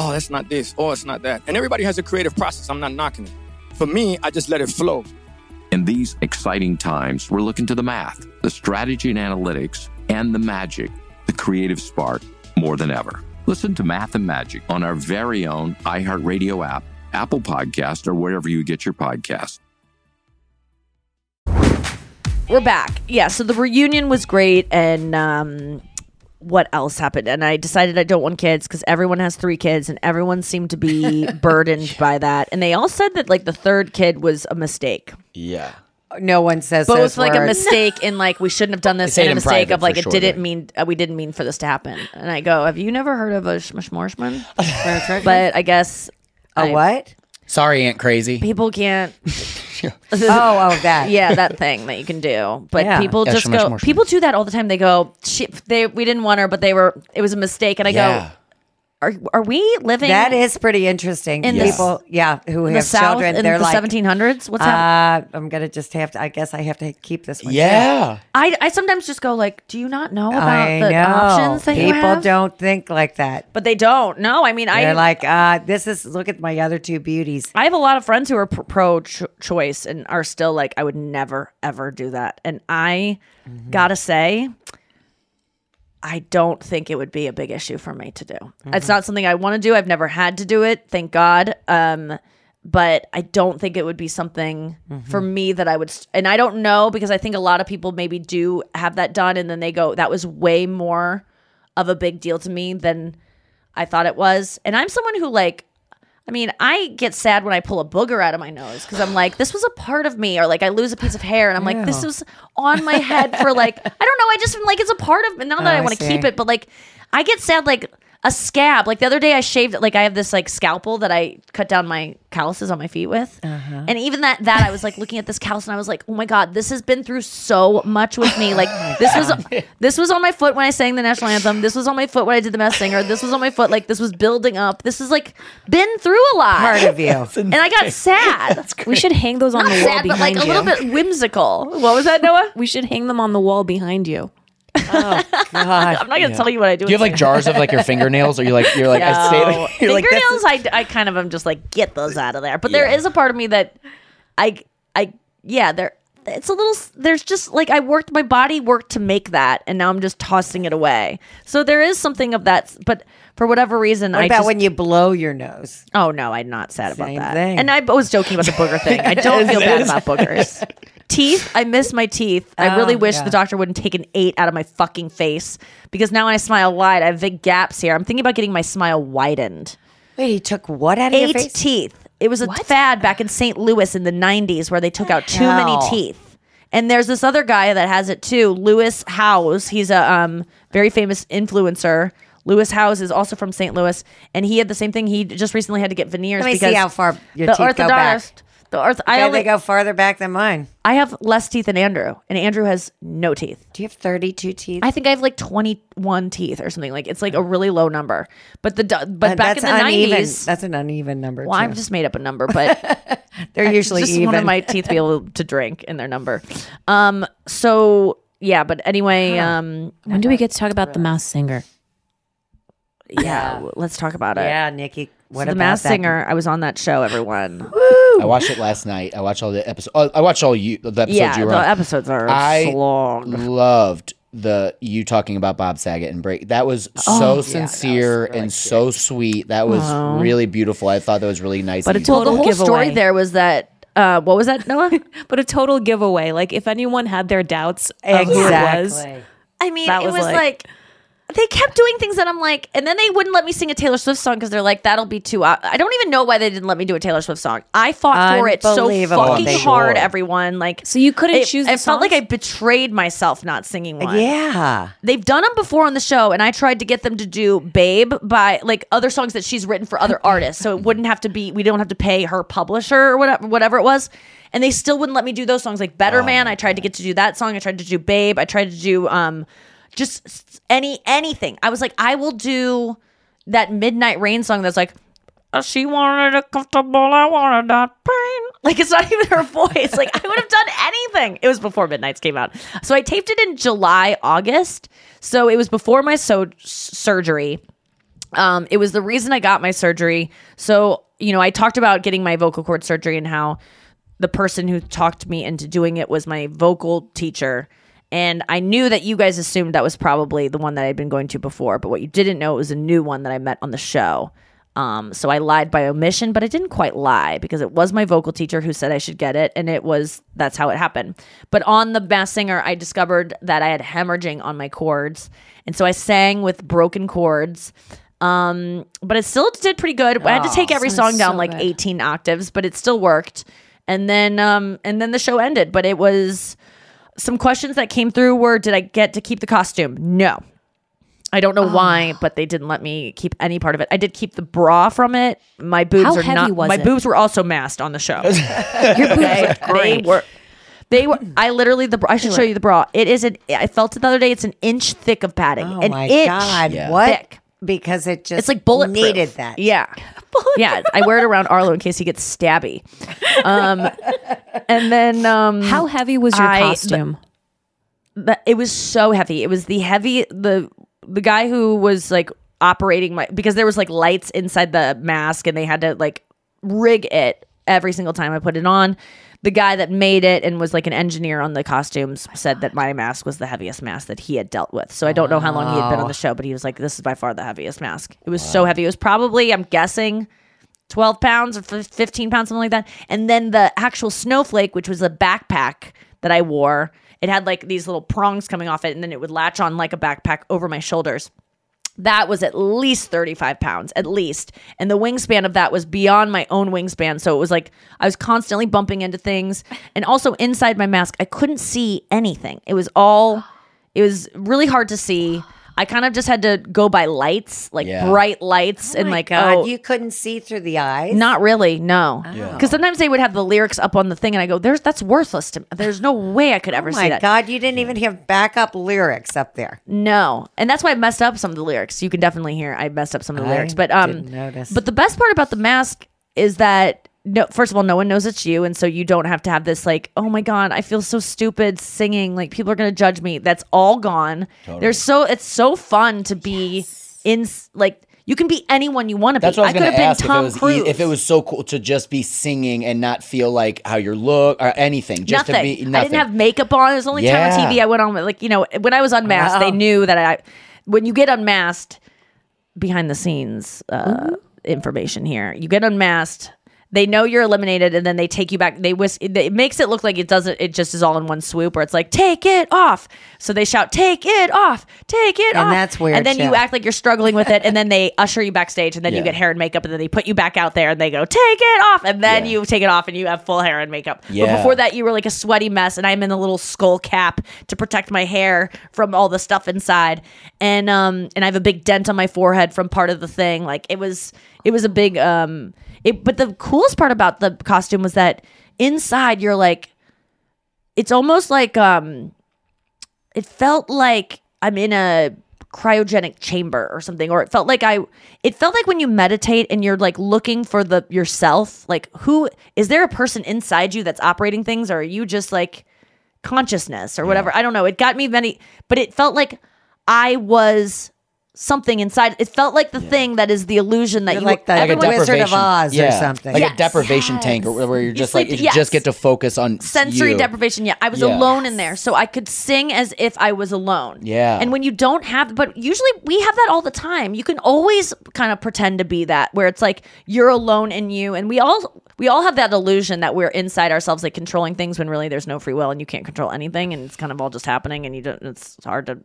Oh, that's not this. Oh, it's not that. And everybody has a creative process. I'm not knocking it. For me, I just let it flow. In these exciting times, we're looking to the math, the strategy and analytics, and the magic, the creative spark, more than ever. Listen to Math and Magic on our very own iHeartRadio app, Apple Podcast, or wherever you get your podcasts. We're back. Yeah, so the reunion was great, and um, what else happened? And I decided I don't want kids because everyone has three kids, and everyone seemed to be [laughs] burdened by that. And they all said that like the third kid was a mistake. Yeah. No one says Both those like a mistake in like we shouldn't have done this, They say and a mistake of like it sure, didn't but- mean uh, we didn't mean for this to happen. And I go, have you never heard of a schmashmorshman? [laughs] but I guess A I- what? Sorry, Aunt Crazy. People can't. [laughs] oh, oh, that. [laughs] yeah, that thing that you can do. But Yeah. people Yeah, just shmush, go. shmush, People do that all the time. They go, "Shit, they we didn't want her, but they were. It was a mistake." And I Yeah. go, "Are are we living That is pretty interesting. In the- People, yeah, who in have the South children, in they're the like, 1700s? What's happening?" uh, I'm gonna just have to. I guess I have to keep this one. Yeah. I I sometimes just go like, "Do you not know about I the know. options that People you have?" don't think like that. But they don't. No, I mean, They're I like, uh, this is. Look at my other two beauties. I have a lot of friends who are pro-choice and are still like, I would never ever do that. And I Mm-hmm. gotta say, I don't think it would be a big issue for me to do. Mm-hmm. It's not something I want to do. I've never had to do it, thank God. Um, but I don't think it would be something Mm-hmm. for me that I would. St- and I don't know because I think a lot of people maybe do have that done, and then they go, "That was way more of a big deal to me than I thought it was." And I'm someone who like I mean, I get sad when I pull a booger out of my nose because I'm like, this was a part of me, or like I lose a piece of hair and I'm like, this was on my head for like, I don't know. I just feel like it's a part of me. Not that Oh, I want to keep it, but like, I get sad like a scab. Like the other day, I shaved, like, I have this like scalpel that I cut down my calluses on my feet with. Uh-huh. And even that, that I was like looking at this callus and I was like, oh my God, this has been through so much with me. Like, [laughs] this was, this was on my foot when I sang the national anthem. This was on my foot when I did the Masked Singer. This was on my foot. Like, this was building up. This is like been through a lot. Part of you. [laughs] And I got sad. [laughs] We should hang those on Not the wall sad, but like behind a little bit whimsical. What was that, Noa? We should hang them on the wall behind you. God. [laughs] I'm not gonna tell you what I do. Do you have like jars of like your fingernails, or you like you're like I say like, you're like fingernails. I, I kind of am just like get those out of there. But there Yeah. is a part of me that I I yeah there. It's a little. There's just like I worked. My body worked to make that, and now I'm just tossing it away. So there is something of that. But for whatever reason, What I about just, when you blow your nose? Oh no, I'm not sad Same about that. thing. And I was joking about the booger thing. I don't [laughs] feel bad about boogers. [laughs] Teeth, I miss my teeth. I really Oh, wish yeah. the doctor wouldn't take an eight out of my fucking face because now when I smile wide, I have big gaps here. I'm thinking about getting my smile widened. Wait, he took what out of your Eight face? teeth. It was a fad back in St. Louis in the 90s where they took out too hell? many teeth. And there's this other guy that has it too, Lewis Howes. He's a um, very famous influencer. Lewis Howes is also from St. Louis, and he had the same thing. He just recently had to get veneers. Let me because see how far your the teeth go back. orthodontist- The orth- I I only they go farther back than mine. I have less teeth than Andrew, and Andrew has no teeth. Do you have 32 teeth? I think I have like 21 teeth or something. Like it's like a really low number. But the do- but back that's in the uneven. 90s, That's an uneven number. well, too. I've just made up a number, [laughs] but They're usually just even. one of my teeth be able to drink in their number. Um. So yeah, but anyway, um, When do we get to talk about the mouse singer? yeah, let's talk about it. Yeah, Nikki. What so the about Masked that? Singer. I was on that show. Everyone. [gasps] I watched it last night. I watched all the episodes. Oh, I watched all you the episodes Yeah, you were the on. episodes are I so long. loved the you talking about Bob Saget and break. That was Oh, so yeah, sincere and so sweet. That was Oh. really beautiful. I thought that was really nice. But of a you. well, the total whole story giveaway. there was that. Uh, what was that, Noa? [laughs] but a total giveaway. Like if anyone had their doubts of who it was, Exactly. I mean, That it was was like- like, they kept doing things that I'm like, and then they wouldn't let me sing a Taylor Swift song because they're like, that'll be too. Uh, I don't even know why they didn't let me do a Taylor Swift song. I fought for it so fucking They- hard, everyone. Like, so you couldn't it, choose. The it felt like I betrayed myself not singing one. Yeah. They've done them before on the show, and I tried to get them to do "Babe" by like other songs that she's written for other [laughs] artists, so it wouldn't have to be. We don't have to pay her publisher or whatever, whatever it was. And they still wouldn't let me do those songs. Like "Better Man," I tried to get to do that song. I tried to do "Babe." I tried to do um, just any anything. I was like, I will do that "Midnight Rain" song. That's like. "Uh, She wanted a comfortable, I wanted that pain. [laughs] Like it's not even her voice. Like I would have done anything. It was before Midnight's came out, so I taped it in July, August. So it was before my so- surgery. Um, it was the reason I got my surgery. So you know, I talked about getting my vocal cord surgery and how the person who talked me into doing it was my vocal teacher. And I knew that you guys assumed that was probably the one that I'd been going to before, but what you didn't know it was a new one that I met on the show. Um, so I lied by omission, but I didn't quite lie because it was my vocal teacher who said I should get it, and it was that's how it happened. But on the Masked Singer, I discovered that I had hemorrhaging on my cords, and so I sang with broken cords. Um, but it still did pretty good. I had to take every song down so like good. 18 octaves, but it still worked. And then um and then the show ended, but it was some questions that came through were did I get to keep the costume? No. I don't know ah. why, but they didn't let me keep any part of it. I did keep the bra from it. My boobs How are heavy not was my it? boobs were also masked on the show. [laughs] Your boobs They were they were I literally the bra- I should show you the bra. It is an I felt it the other day, it's an inch thick of padding. Oh an my inch God. Yeah. What? Thick. Because it just It's like bulletproof. needed that. Yeah. [laughs] yeah. I wear it around Arlo in case he gets stabby. Um, and then um, How heavy was your I- costume? the, it was so heavy. It was the heavy the the guy who was like operating my because there was like lights inside the mask and they had to like rig it every single time I put it on. The guy that made it and was like an engineer on the costumes oh said that my mask was the heaviest mask that he had dealt with. So I don't know how long he had been on the oh. show, but he was like, "This is by far the heaviest mask." It was so heavy. It was probably, I'm guessing, 12 pounds or 15 pounds, something like that. And then the actual snowflake, which was a backpack that I wore, it had like these little prongs coming off it, and then it would latch on like a backpack over my shoulders. That was at least 35 pounds, at least. And the wingspan of that was beyond my own wingspan. So it was like I was constantly bumping into things. And also inside my mask, I couldn't see anything. It was all, it was really hard to see. I kind of just had to go by lights, like Yeah. bright lights, and my like, God, oh, you couldn't see through the eyes. not really, no. Yeah. Because sometimes they would have the lyrics up on the thing, and I go, "There's that's worthless to me. There's no way I could ever Oh see my that." God, you didn't even have backup lyrics up there. No, and that's why I messed up some of the lyrics. You can definitely hear I messed up some of the I lyrics, but um, didn't notice. but the best part about the mask is that no, first of all, no one knows it's you, and so you don't have to have this like, oh my god, I feel so stupid singing. Like people are gonna judge me. That's all gone. There's so it's so fun to be in like you can be anyone you want to be. That's what I was could going have to been ask if it Tom was e- Cruise. if it was so cool to just be singing and not feel like how you look or anything. Just nothing. to be nothing. I didn't have makeup on. It was the only Yeah. time on TV I went on with like you know when I was unmasked, Wow. they knew that I when you get unmasked behind the scenes uh, information here. You get unmasked. They know you're eliminated, and then they take you back. They whisk. It, makes it look like it doesn't. It just is all in one swoop, where it's like take it off. So they shout, "Take it off! Take it And off!" that's weird, And then you act like you're struggling with it, and then they [laughs] usher you backstage, and then you get hair and makeup, and then they put you back out there, and they go, "Take it off!" And then Yeah. you take it off, and you have full hair and makeup. But before that, you were like a sweaty mess, and I'm in a little skull cap to protect my hair from all the stuff inside, and um, and I have a big dent on my forehead from part of the thing. Like it was, it was a big um, it. But the coolest part about the costume was that inside you're like, it's almost like um, it felt like I'm in a cryogenic chamber or something or it felt like I it felt like when you meditate and you're like looking for the yourself like who is there a person inside you that's operating things or are you just like consciousness or whatever I don't know it got me many but it felt like I was something inside. It felt like the thing that is the illusion that You're you like the everyone- Wizard of Oz or something. like Yes. a deprivation tank, or where you're just like sleep- you yes. just get to focus on sensory you. deprivation. Yeah, I was Yeah. alone in there, so I could sing as if I was alone. Yeah. and when you don't have, but usually we have that all the time. You can always kind of pretend to be that, where it's like you're alone in you, and we all we all have that illusion that we're inside ourselves, like controlling things, when really there's no free will and you can't control anything, and it's kind of all just happening, and you don't. It's hard to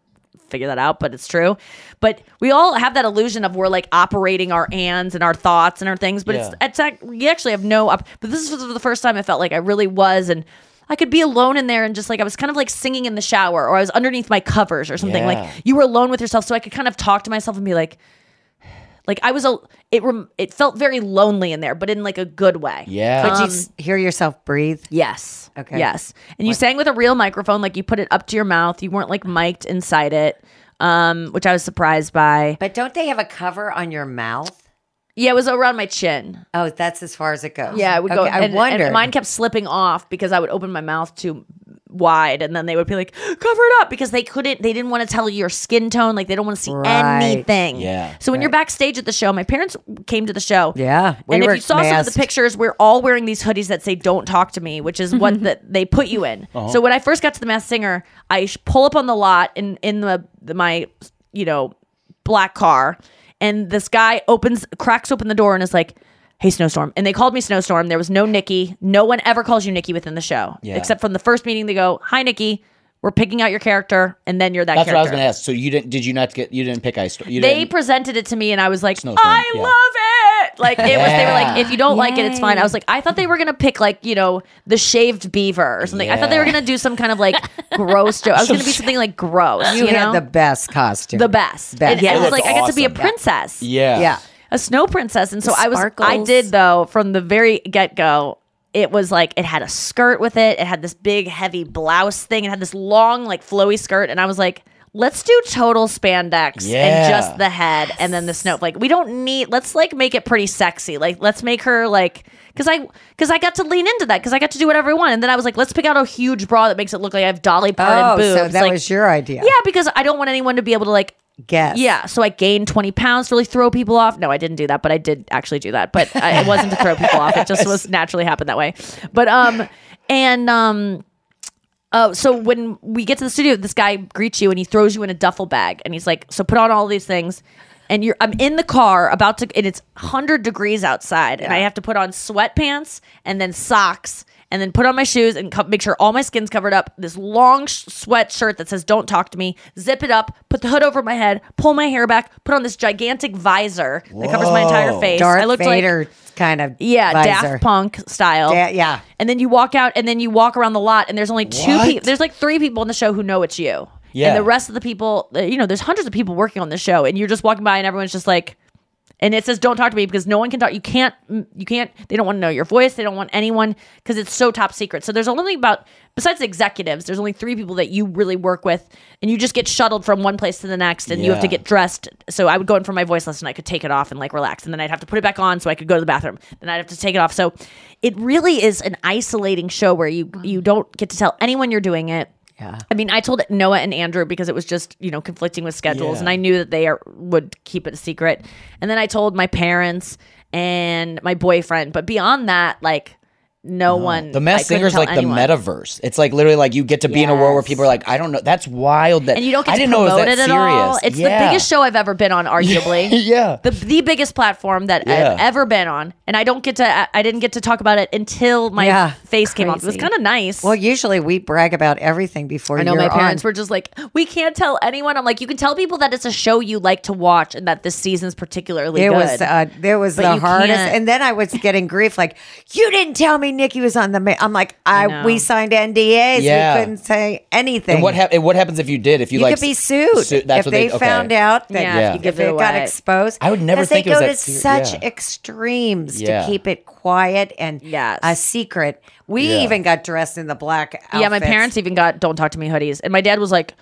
figure that out, but it's true. But we all have that illusion of we're like operating our ands and our thoughts and our things, but it's Yeah. it's act- we actually have no up. But this is the first time I felt like I really was, and I could be alone in there and just like I was kind of like singing in the shower, or I was underneath my covers or something. Like you were alone with yourself, so I could kind of talk to myself and be like. Like I was a, it rem, it felt very lonely in there, but in like a good way. Yeah. Could you Um, s- hear yourself breathe? Yes. Okay. Yes. And you sang with a real microphone, like you put it up to your mouth. You weren't like mic'd inside it, um, which I was surprised by. But don't they have a cover on your mouth? Yeah, it was around my chin. Oh, that's as far as it goes. Yeah, it would go. Okay, I and, and wondered. mine kept slipping off because I would open my mouth too wide, and then they would be like, "Cover it up," because they couldn't. They didn't want to tell your skin tone. Like they don't want to see Right. anything. Yeah. So when you're backstage at the show, my parents came to the show. Yeah, we and were if you saw some of the pictures, we're all wearing these hoodies that say "Don't talk to me," which is what [laughs] the, they put you in. Uh-huh. So when I first got to the Masked Singer, I pull up on the lot in in the, the my you know black car, and this guy opens cracks open the door and is like. Hey, Snowstorm. And they called me Snowstorm. There was no Nikki. No one ever calls you Nikki within the show. Yeah. Except from the first meeting, they go, Hi, Nikki. We're picking out your character. And then you're that That's what I was going to ask. So you didn't? Did you not get? You didn't pick ice? You they didn't, presented it to me and I was like, Snowstorm, I yeah. love it. Like it was they were like, if you don't like it, it's fine. I was like, I thought they were gonna pick like, you know, the shaved beaver or something. I thought they were gonna do some kind of like [laughs] gross joke. I was gonna be something like gross. you You, had know? the best costume. the best. Best. And Yeah, it it was looked like I got to be a princess. yeah. yeah. A snow princess. And so The I was I did though from the very get go. It was like it had a skirt with it. It had this big heavy blouse thing. It had this long like flowy skirt, and I was like, let's do total spandex Yeah. and just the head, and then the snowflake. We don't need. Let's like make it pretty sexy. Like let's make her like because I because I got to lean into that because I got to do whatever I want, and then I was like, let's pick out a huge bra that makes it look like I have Dolly Parton Oh, boobs. so that like, was your idea. yeah, because I don't want anyone to be able to like Guess. yeah, so I gained 20 pounds to really throw people off. No, I didn't do that, but I did actually do that. But I, it wasn't to throw people off. It just [laughs] was naturally happened that way. But um and um Oh, so when we get to the studio, this guy greets you and he throws you in a duffel bag and he's like, "So put on all these things." And you're I'm in the car about to and it's 100 degrees outside and I have to put on sweatpants and then socks and then put on my shoes and co- make sure all my skin's covered up. This long sh- sweat shirt that says "Don't talk to me." Zip it up, put the hood over my head, pull my hair back, put on this gigantic visor that covers my entire face. Darth I looked like Vader kind of yeah, visor. Daft Punk style. Da- yeah. And then you walk out, and then you walk around the lot, and there's only two What? people. There's like three people in the show who know it's you. Yeah. And the rest of the people, uh, you know, there's hundreds of people working on the show, and you're just walking by, and everyone's just like, and it says, "Don't talk to me," because no one can talk. You can't. You can't. They don't want to know your voice. They don't want anyone because it's so top secret. So there's only about besides executives, there's only three people that you really work with, and you just get shuttled from one place to the next, and you have to get dressed. So I would go in for my voice lesson. I could take it off and like relax, and then I'd have to put it back on so I could go to the bathroom. Then I'd have to take it off. So it really is an isolating show where you you don't get to tell anyone you're doing it. Yeah. I mean, I told Noa and Andrew because it was just you know conflicting with schedules, Yeah. and I knew that they are, would keep it a secret. And then I told my parents and my boyfriend, but beyond that, like no one. The I Masked Singer is like anyone. the metaverse. It's like literally like you get to be in a world where people are like, I don't know. That's wild. That and you don't get I to didn't know it was it that at serious. all. It's Yeah. the biggest show I've ever been on, [laughs] arguably. yeah. The, the biggest platform that Yeah. I've ever been on, and I don't get to. I didn't get to talk about it until my Yeah. face came off. It was kind of nice. Well, usually we brag about everything before I know you're my parents on. were just like, we can't tell anyone. I'm like, you can tell people that it's a show you like to watch and that this season's particularly It good. was uh, there was But the hardest, can't- and then I was getting grief like you didn't tell me Nikki was on the. Ma-. I'm like I, know. we signed NDAs. Yeah. We couldn't say anything. And what, hap- and what happens if you did? If you, you like could be sued su- that's if what they, okay. found out that Yeah, if you if give it, it got away. exposed. I would never 'Cause think they it was go that to ser- such yeah. extremes Yeah. to keep it quiet and Yes. a secret. We Yeah. even got dressed in the black. yeah, my parents even got "Don't talk to me" hoodies, and my dad was like,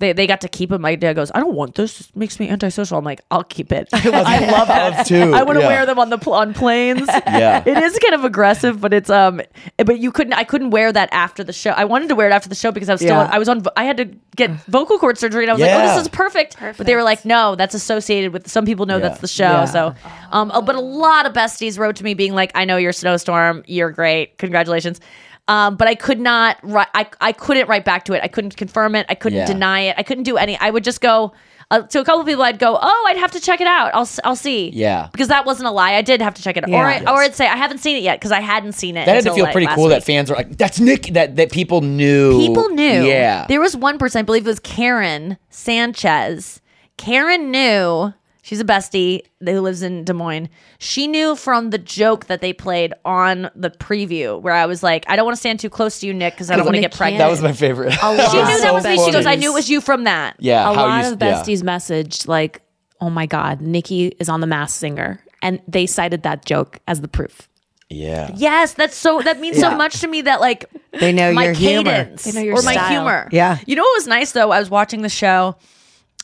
They, they got to keep it. My dad goes, I don't want this. This makes me antisocial. I'm like, I'll keep it. [laughs] I love love too. I want to Yeah. wear them on the pl- on planes. [laughs] Yeah. it is kind of aggressive, but it's um, but you couldn't. I couldn't wear that after the show. I wanted to wear it after the show because I was still. Yeah. I was on. I had to get vocal cord surgery, and I was like, oh, this is perfect. But they were like, no, that's associated with. Some people know Yeah. that's the show. Yeah. So, um, oh, but a lot of besties wrote to me being like, I know you're Snowstorm. You're great. Congratulations. Um, but I could not write. I I couldn't write back to it. I couldn't confirm it. I couldn't Yeah. deny it. I couldn't do any. I would just go. Uh, to a couple of people, I'd go, "Oh, I'd have to check it out. I'll s- I'll see." Yeah. because that wasn't a lie. I did have to check it out, or Yeah. I, or I'd say I haven't seen it yet because I hadn't seen it. That had to feel like, pretty cool week. that fans were like, "That's Nick." That that people knew. People knew. Yeah. There was one person, I believe it was Karen Sanchez. Karen knew. She's a bestie who lives in Des Moines. She knew from the joke that they played on the preview where I was like, I don't want to stand too close to you, Nick, because I don't want to get pregnant. that was my favorite. A [laughs] lot she knew that was me. She goes, I knew it was you from that. Yeah, a lot you- of yeah. besties messaged like, "Oh my God, Nikki is on The Masked Singer," and they cited that joke as the proof. Yeah. Yes, that's so. That means so much to me that like They know my your humor. cadence They know your or my humor. Yeah. You know what was nice though? I was watching the show,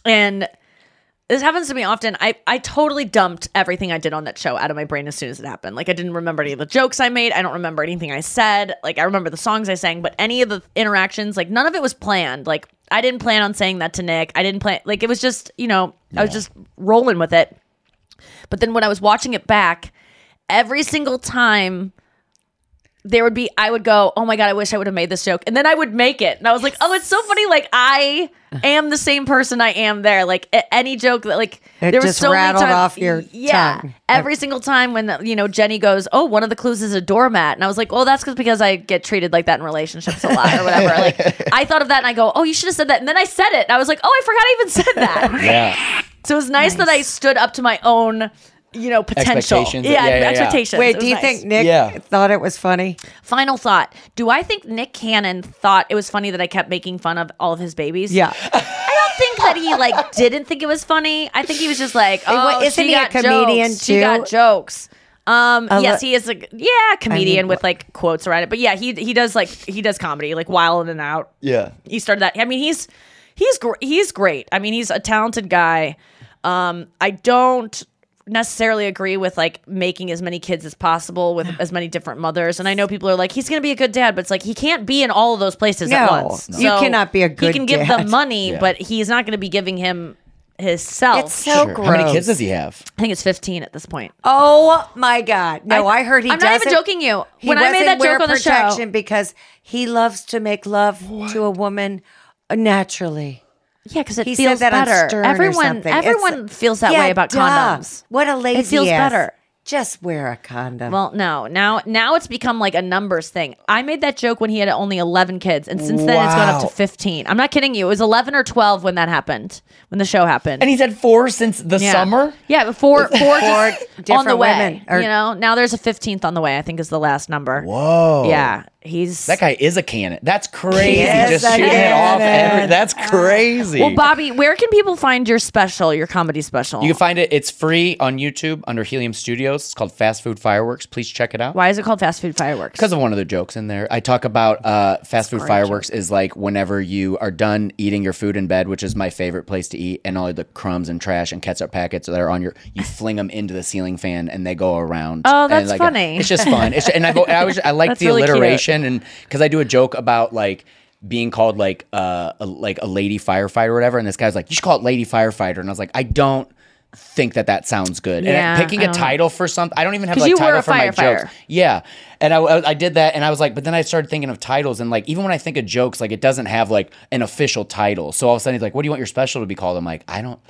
and this happens to me often. I I totally dumped everything I did on that show out of my brain as soon as it happened. Like I didn't remember any of the jokes I made. I don't remember anything I said. Like I remember the songs I sang, but any of the interactions, like none of it was planned. Like I didn't plan on saying that to Nick. I didn't plan. Like it was just you know I was just rolling with it. But then when I was watching it back, every single time there would be I would go, "Oh my god, I wish I would have made this joke." And then I would make it. And I was like, "Oh, it's so funny like I am the same person I am there. Like any joke that like It there was so many rattled times- off your yeah, tongue. Every single time when you know Jenny goes, "Oh, one of the clues is a doormat." And I was like, "Well, that's cuz because I get treated like that in relationships a lot or whatever." [laughs] like I thought of that and I go, "Oh, you should have said that." And then I said it. And I was like, "Oh, I forgot I even said that." Yeah. So it was nice, that I stood up to my own, you know, potential. Expectations. Yeah, Yeah, yeah, yeah. expectations. Wait, It was do you nice. think Nick Yeah. thought it was funny? Final thought. Do I think Nick Cannon thought it was funny that I kept making fun of all of his babies? Yeah. I don't think that he like [laughs] didn't think it was funny. I think he was just like, Hey, oh, isn't she he a got comedian jokes. She got jokes. Um, A yes, li- he is a yeah comedian mean, with like quotes around it. But yeah, he he does like he does comedy like wild in and out. Yeah. He started that. I mean, he's he's gr- he's great. I mean, he's a talented guy. Um, I don't necessarily agree with like making as many kids as possible with as many different mothers. And I know people are like, he's gonna be a good dad, but it's like he can't be in all of those places at No, once. you cannot be a good. He good can give dad. them money, Yeah. but he's not gonna be giving him his self. It's so Sure. gross. How many kids does he have? I think it's 15 at this point. Oh my God! No, I, heard he. I'm not even joking you. When I made that joke on the show, because he loves to make love to a woman naturally. Yeah, because it He feels said that on better. Or everyone. It's- everyone feels that Yeah, way about duh. condoms. What a lazy It feels ass. better. Just wear a condom. Well, no. Now now it's become like a numbers thing. I made that joke when he had only 11 kids and since then it's gone up to 15. I'm not kidding you. It was 11 or 12 when that happened. When the show happened. And he's had four since the yeah. summer. Yeah, but four four Four just on the different way. women, or- you know, now there's a 15th on the way. I think is the last number. Whoa. Yeah, he's That guy is a cannon. That's crazy. is Just a shooting it off. cannon. Every, that's uh, crazy. Well, Bobby, where can people find your special, your comedy special? you can find it. It's free on YouTube under Helium Studios. It's called Fast Food Fireworks. Please check it out. Why is it called Fast Food Fireworks? Because of one of the jokes in there. I talk about uh, fast food fireworks is like whenever you are done eating your food in bed, which is my favorite place to eat, and all the crumbs and trash and ketchup packets that are on your, you fling them into the ceiling fan and they go around. Oh, And, that's like, funny. It's just fun. It's, and I, go, I, was, I like That's the really cute. alliteration and because I do a joke about like being called like uh, a, like a lady firefighter or whatever, and this guy's like, you should call it lady firefighter, and I was like, I don't think that that sounds good. Yeah, and picking a title for something, I don't even have like title for my jokes. Yeah. And I, I, I did that and I was like, but then I started thinking of titles and like, even when I think of jokes, like it doesn't have like an official title. So all of a sudden he's like, what do you want your special to be called? I'm like, I don't,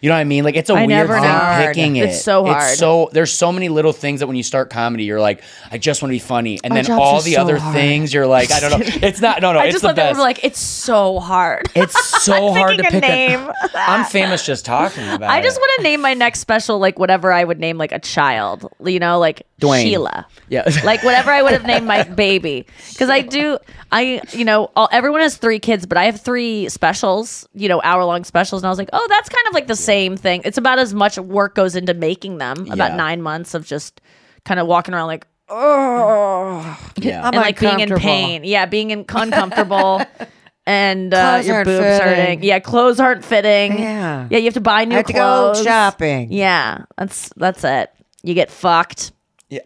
you know what I mean? Like it's a I weird never thing know. picking it. It's so hard. It's so, there's so many little things that when you start comedy, you're like, I just want to be funny. And Our then all the so other hard. things you're like, I don't know. [laughs] It's not, no, no, I it's just the love that best. we're like, it's so hard. [laughs] it's so [laughs] hard to picking a pick name. I'm famous just talking about it. I just it. want to name my next special like whatever I would name like a child, you know, like Dwayne. Sheila. Yeah. [laughs] like whatever I would have named my baby. Because I do, I, you know, all, everyone has three kids, but I have three specials, you know, hour long specials. And I was like, oh, that's kind of like the same thing. It's about as much work goes into making them, about Yeah. nine months of just kind of walking around like, oh, Yeah. and like being in pain. Yeah, being in, uncomfortable. [laughs] and uh, your boobs fitting. hurting. Yeah, clothes aren't fitting. Yeah. yeah, you have to buy new I have to go clothes. shopping. Yeah, that's that's it. You get fucked. [laughs]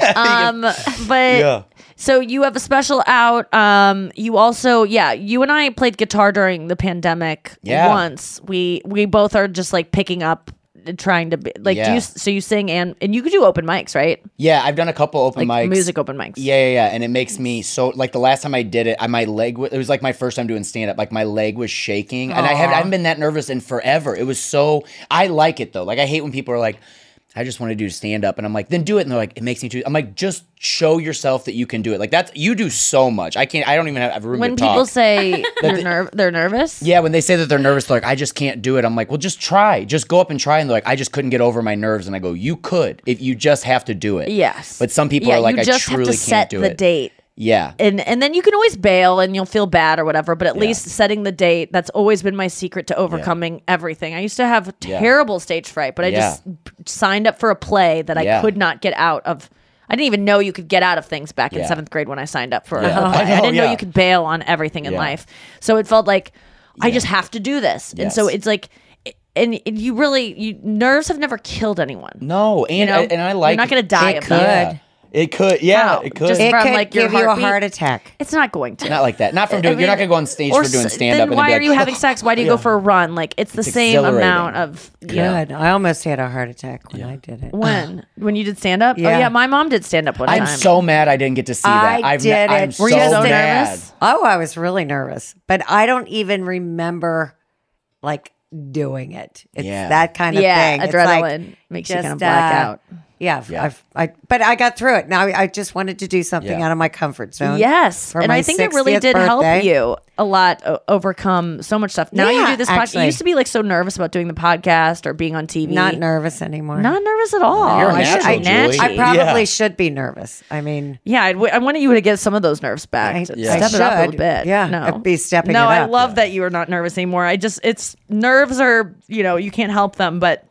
Yeah. um, but Yeah. so you have a special out. Um, you also, yeah, you and I played guitar during the pandemic. Yeah. once we we both are just like picking up, trying to be like. Do Yeah. you so you sing and and you could do open mics, right? Yeah, I've done a couple open Like mics. music open mics. Yeah, yeah, yeah. And it makes me so like the last time I did it, I my leg wa- it was like my first time doing stand up. Like my leg was shaking, and I haven't, I haven't been that nervous in forever. It was so I like it though. Like I hate when people are like. I just want to do stand up, and I'm like, then do it. And they're like, it makes me too. I'm like, just show yourself that you can do it. Like that's you do so much. I can't. I don't even have, have room When to people say [laughs] they're the- nerv- they're nervous. Yeah, when they say that they're nervous, they're like, I just can't do it. I'm like, well, just try. Just go up and try. And they're like, I just couldn't get over my nerves. And I go, you could if you just have to do it. Yes. But some people yeah, are like, I truly have to set can't do the it. date. Yeah. and and then you can always bail and you'll feel bad or whatever but at least setting the date that's always been my secret to overcoming everything i used to have Yeah. terrible stage fright but i Yeah. just signed up for a play that i could not get out of i didn't even know you could get out of things back in seventh grade when i signed up for a- Yeah. a [laughs] play. I i, didn't know you could bail on everything in Yeah. life so it felt like i just have to do this and so it's like and and you really you nerves have never killed anyone No, and You know? I, and I like you're not gonna die It. Yeah. It could, yeah, How? it could. Just It from could like your give you a heartbeat? heart attack. It's not going to. not like that. Not from I doing. mean, you're not gonna go on stage for doing s- stand then up. and why then are be you [laughs] having sex? Why do you go for a run? Like it's the It's same exhilarating. amount of you know. Good. I almost had a heart attack when I did it. When [sighs] when you did stand up? Oh Yeah. yeah, my mom did stand up one I'm time. so mad I didn't get to see that. I I've did I'm it. so, Were you so mad. nervous? Oh, I was really nervous, but I don't even remember like doing it. It's Yeah. that kind of Yeah, thing. It's like adrenaline makes you kinda black uh, out. Yeah, Yeah. I've, I but I got through it. Now I just wanted to do something Yeah. out of my comfort zone. Yes, and I think it really 60th did help you a lot o- overcome so much stuff. Now you do this podcast. You used to be like so nervous about doing the podcast or being on TV. Not nervous anymore. Not nervous at all. You're a I should- natural, I, Julie. I probably Yeah. should be nervous. I mean, Yeah, I'd, w- I wanted you to get some of those nerves back. I- Yeah. Step I it up a little bit. Yeah, no, I'd be stepping No, it I up. love that you are not nervous anymore. I just it's nerves are you know you can't help them, but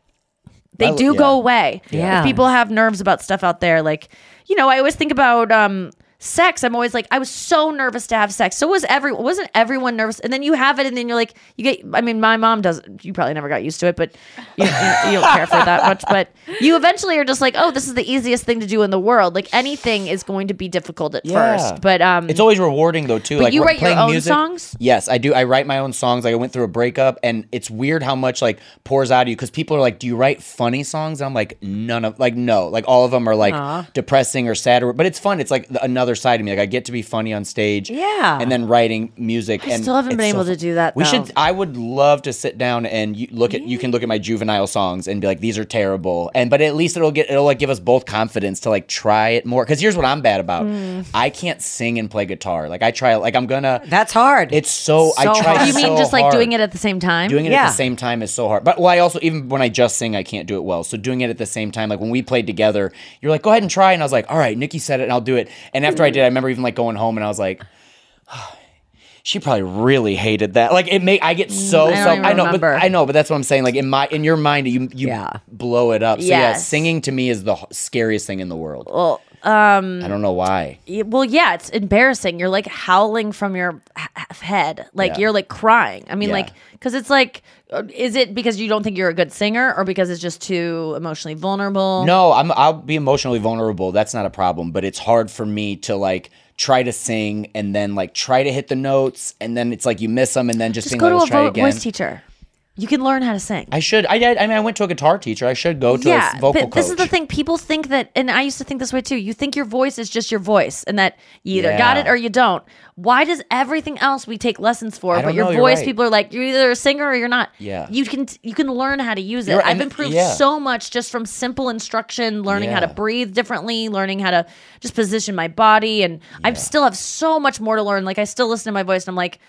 they I- do yeah. go away. Yeah. If people have nerves about stuff out there, like you know, I always think about um sex. I'm always like, I was so nervous to have sex. So was everyone. Wasn't everyone nervous? And then you have it, and then you're like, you get. I mean, my mom doesn't. You probably never got used to it, but you, you, you don't care for it that much. But you eventually are just like, oh, this is the easiest thing to do in the world. Like anything is going to be difficult at Yeah. first, but um, It's always rewarding though too. But like you write your own music. songs? Yes, I do. I write my own songs. Like I went through a breakup, and it's weird how much like pours out of you because people are like, "Do you write funny songs?" And I'm like, "None of like no." Like all of them are like Aw. depressing or sad, or, but it's fun. It's like the, another side of me. Like I get to be funny on stage. Yeah. and then writing music. I and still haven't it's been so able to do that, We though. should. I would love to sit down and you look at. You can look at my juvenile songs and be like, "These are terrible," and but at least it'll get it'll like give us both confidence to like try it more. Because here's what I'm bad about. Mm. I can't sing and play guitar. Like I try. Like I'm gonna. That's hard. It's so, I try. hard. you mean so just like hard. doing it at the same time? Doing it Yeah. at the same time is so hard. But well, I also even when I just sing, I can't do it well. So doing it at the same time, like when we played together, you're like, go ahead and try, and I was like, all right, Nikki said it, and I'll do it. And after I did, I remember even like going home, and I was like. [sighs] She probably really hated that. Like it make I get so Mm, I don't self. even I know, remember. but I know, but that's what I'm saying. Like in my in your mind, you you Yeah. blow it up. So yeah, singing to me is the scariest thing in the world. well, um, I don't know why. well, yeah, it's embarrassing. You're like howling from your head, like Yeah. you're like crying. I mean, Yeah. like because it's like, uh, is it because you don't think you're a good singer, or because it's just too emotionally vulnerable? No, I'm I'll be emotionally vulnerable. That's not a problem, but it's hard for me to like try to sing and then like try to hit the notes and then it's like you miss them and then just, just think go like, to a vo- again. voice teacher. You can learn how to sing. I should. I did. I mean, I went to a guitar teacher. I should go to yeah, a vocal but this coach. is the thing. People think that, and I used to think this way too. You think your voice is just your voice, and that you either got it or you don't. Why does everything else we take lessons for, but your know, voice, right. people are like, you're either a singer or you're not. Yeah. you can you can learn how to use it. You're- I've improved yeah. so much just from simple instruction, learning how to breathe differently, learning how to just position my body, and I still have so much more to learn. Like I still listen to my voice, and I'm like.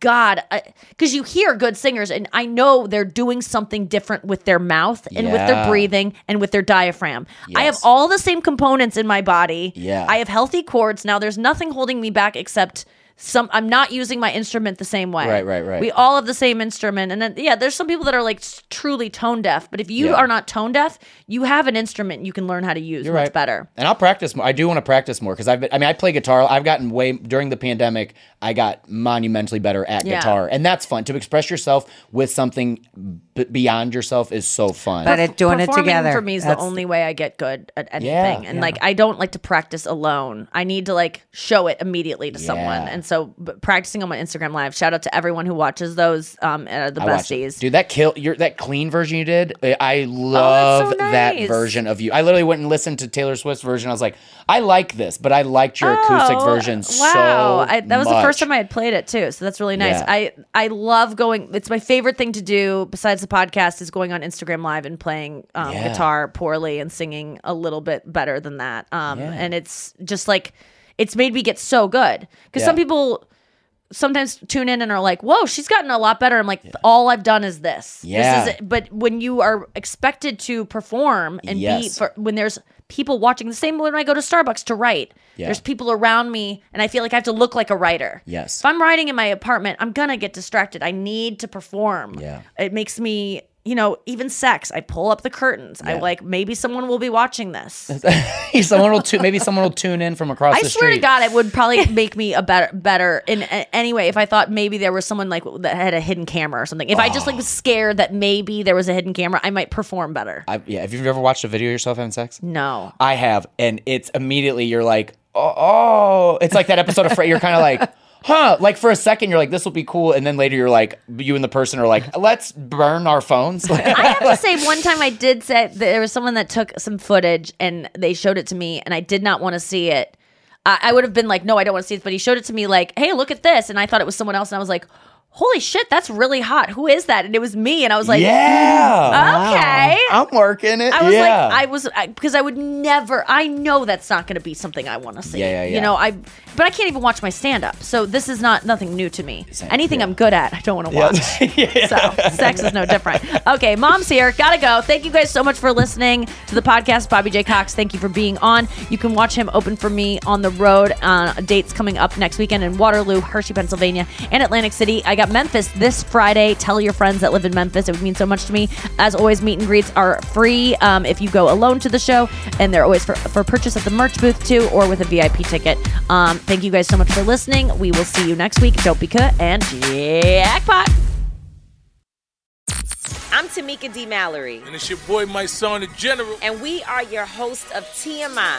God, uh, because you hear good singers, and I know they're doing something different with their mouth and with their breathing and with their diaphragm. I have all the same components in my body. Yeah. I have healthy cords. Now there's nothing holding me back except some I'm not using my instrument the same way. Right, right, right. We all have the same instrument, and then yeah, there's some people that are like truly tone deaf. But if you Yeah. are not tone deaf, you have an instrument you can learn how to use You're much right. better. And I'll practice more. I do want to practice more because I've been, I mean, I play guitar. I've gotten way during the pandemic. I got monumentally better at Yeah. guitar, and that's fun to express yourself with something b- beyond yourself is so fun. But it doing it together. for me is That's- the only way I get good at anything. Yeah, and yeah. like I don't like to practice alone. I need to like show it immediately to someone. And so practicing on my Instagram live. Shout out to everyone who watches those. Um, and are the I besties. Dude, that kill your that clean version you did. I- I love that Oh, nice. version of you. I literally went and listened to Taylor Swift's version. I was like, I like this, but I liked your acoustic Oh, version wow. so I, that was the first time I had played it too, so that's really nice. Yeah. I I love going. It's my favorite thing to do besides the podcast is going on Instagram Live and playing um, Yeah. guitar poorly and singing a little bit better than that. Um, Yeah. and it's just like it's made me get so good because some people sometimes tune in and are like, "Whoa, she's gotten a lot better." I'm like, "All I've done is this." Yeah. This is it. But when you are expected to perform and be for when there's people watching the same when I go to Starbucks to write. Yeah. There's people around me and I feel like I have to look like a writer. Yes. If I'm writing in my apartment, I'm gonna get distracted. I need to perform. Yeah. It makes me, you know, even sex. I pull up the curtains. I Yeah. like maybe someone will be watching this. [laughs] someone will tu- maybe someone will tune in from across. I swear street. to God, it would probably [laughs] make me a better, better in a- anyway. If I thought maybe there was someone like that had a hidden camera or something. If I just like was ah. scared that maybe there was a hidden camera, I might perform better. I, yeah, have you ever watched a video of yourself having sex? No. I have, and it's immediately you're like, oh, oh. it's like that episode of Fred. You're kind of like, huh? Like for a second, you're like, this will be cool, and then later you're like, you and the person are like, let's burn our phones. I [laughs] have to say, one time I did say that there was someone that took some footage and they showed it to me, and I did not want to see it. I, I would have been like, no, I don't want to see this. But he showed it to me like, hey, look at this, and I thought it was someone else, and I was like. Holy shit, that's really hot. Who is that? And it was me, and I was like, yeah, okay. I'm working it. I was yeah. like, I was because I would never. I know that's not going to be something I want to see. Yeah, yeah, yeah, You know, I but I can't even watch my stand up. So this is not nothing new to me. Same, Anything yeah. I'm good at, I don't want to Yeah. watch. [laughs] So sex is no different. Okay, mom's here. Gotta go. Thank you guys so much for listening to the podcast. Bobby Jaycox, thank you for being on. You can watch him open for me on the road. Uh, dates coming up next weekend in Waterloo, Hershey, Pennsylvania, and Atlantic City. I got Memphis this Friday. Tell your friends that live in Memphis. It would mean so much to me. As always, meet and greets are free um, if you go alone to the show, and they're always for, for purchase at the merch booth too, or with a VIP ticket. Um, thank you guys so much for listening. We will see you next week. Don't be cut and jackpot. I'm Tamika D. Mallory, And it's your boy, Mysonne, the general. and we are your host of TMI.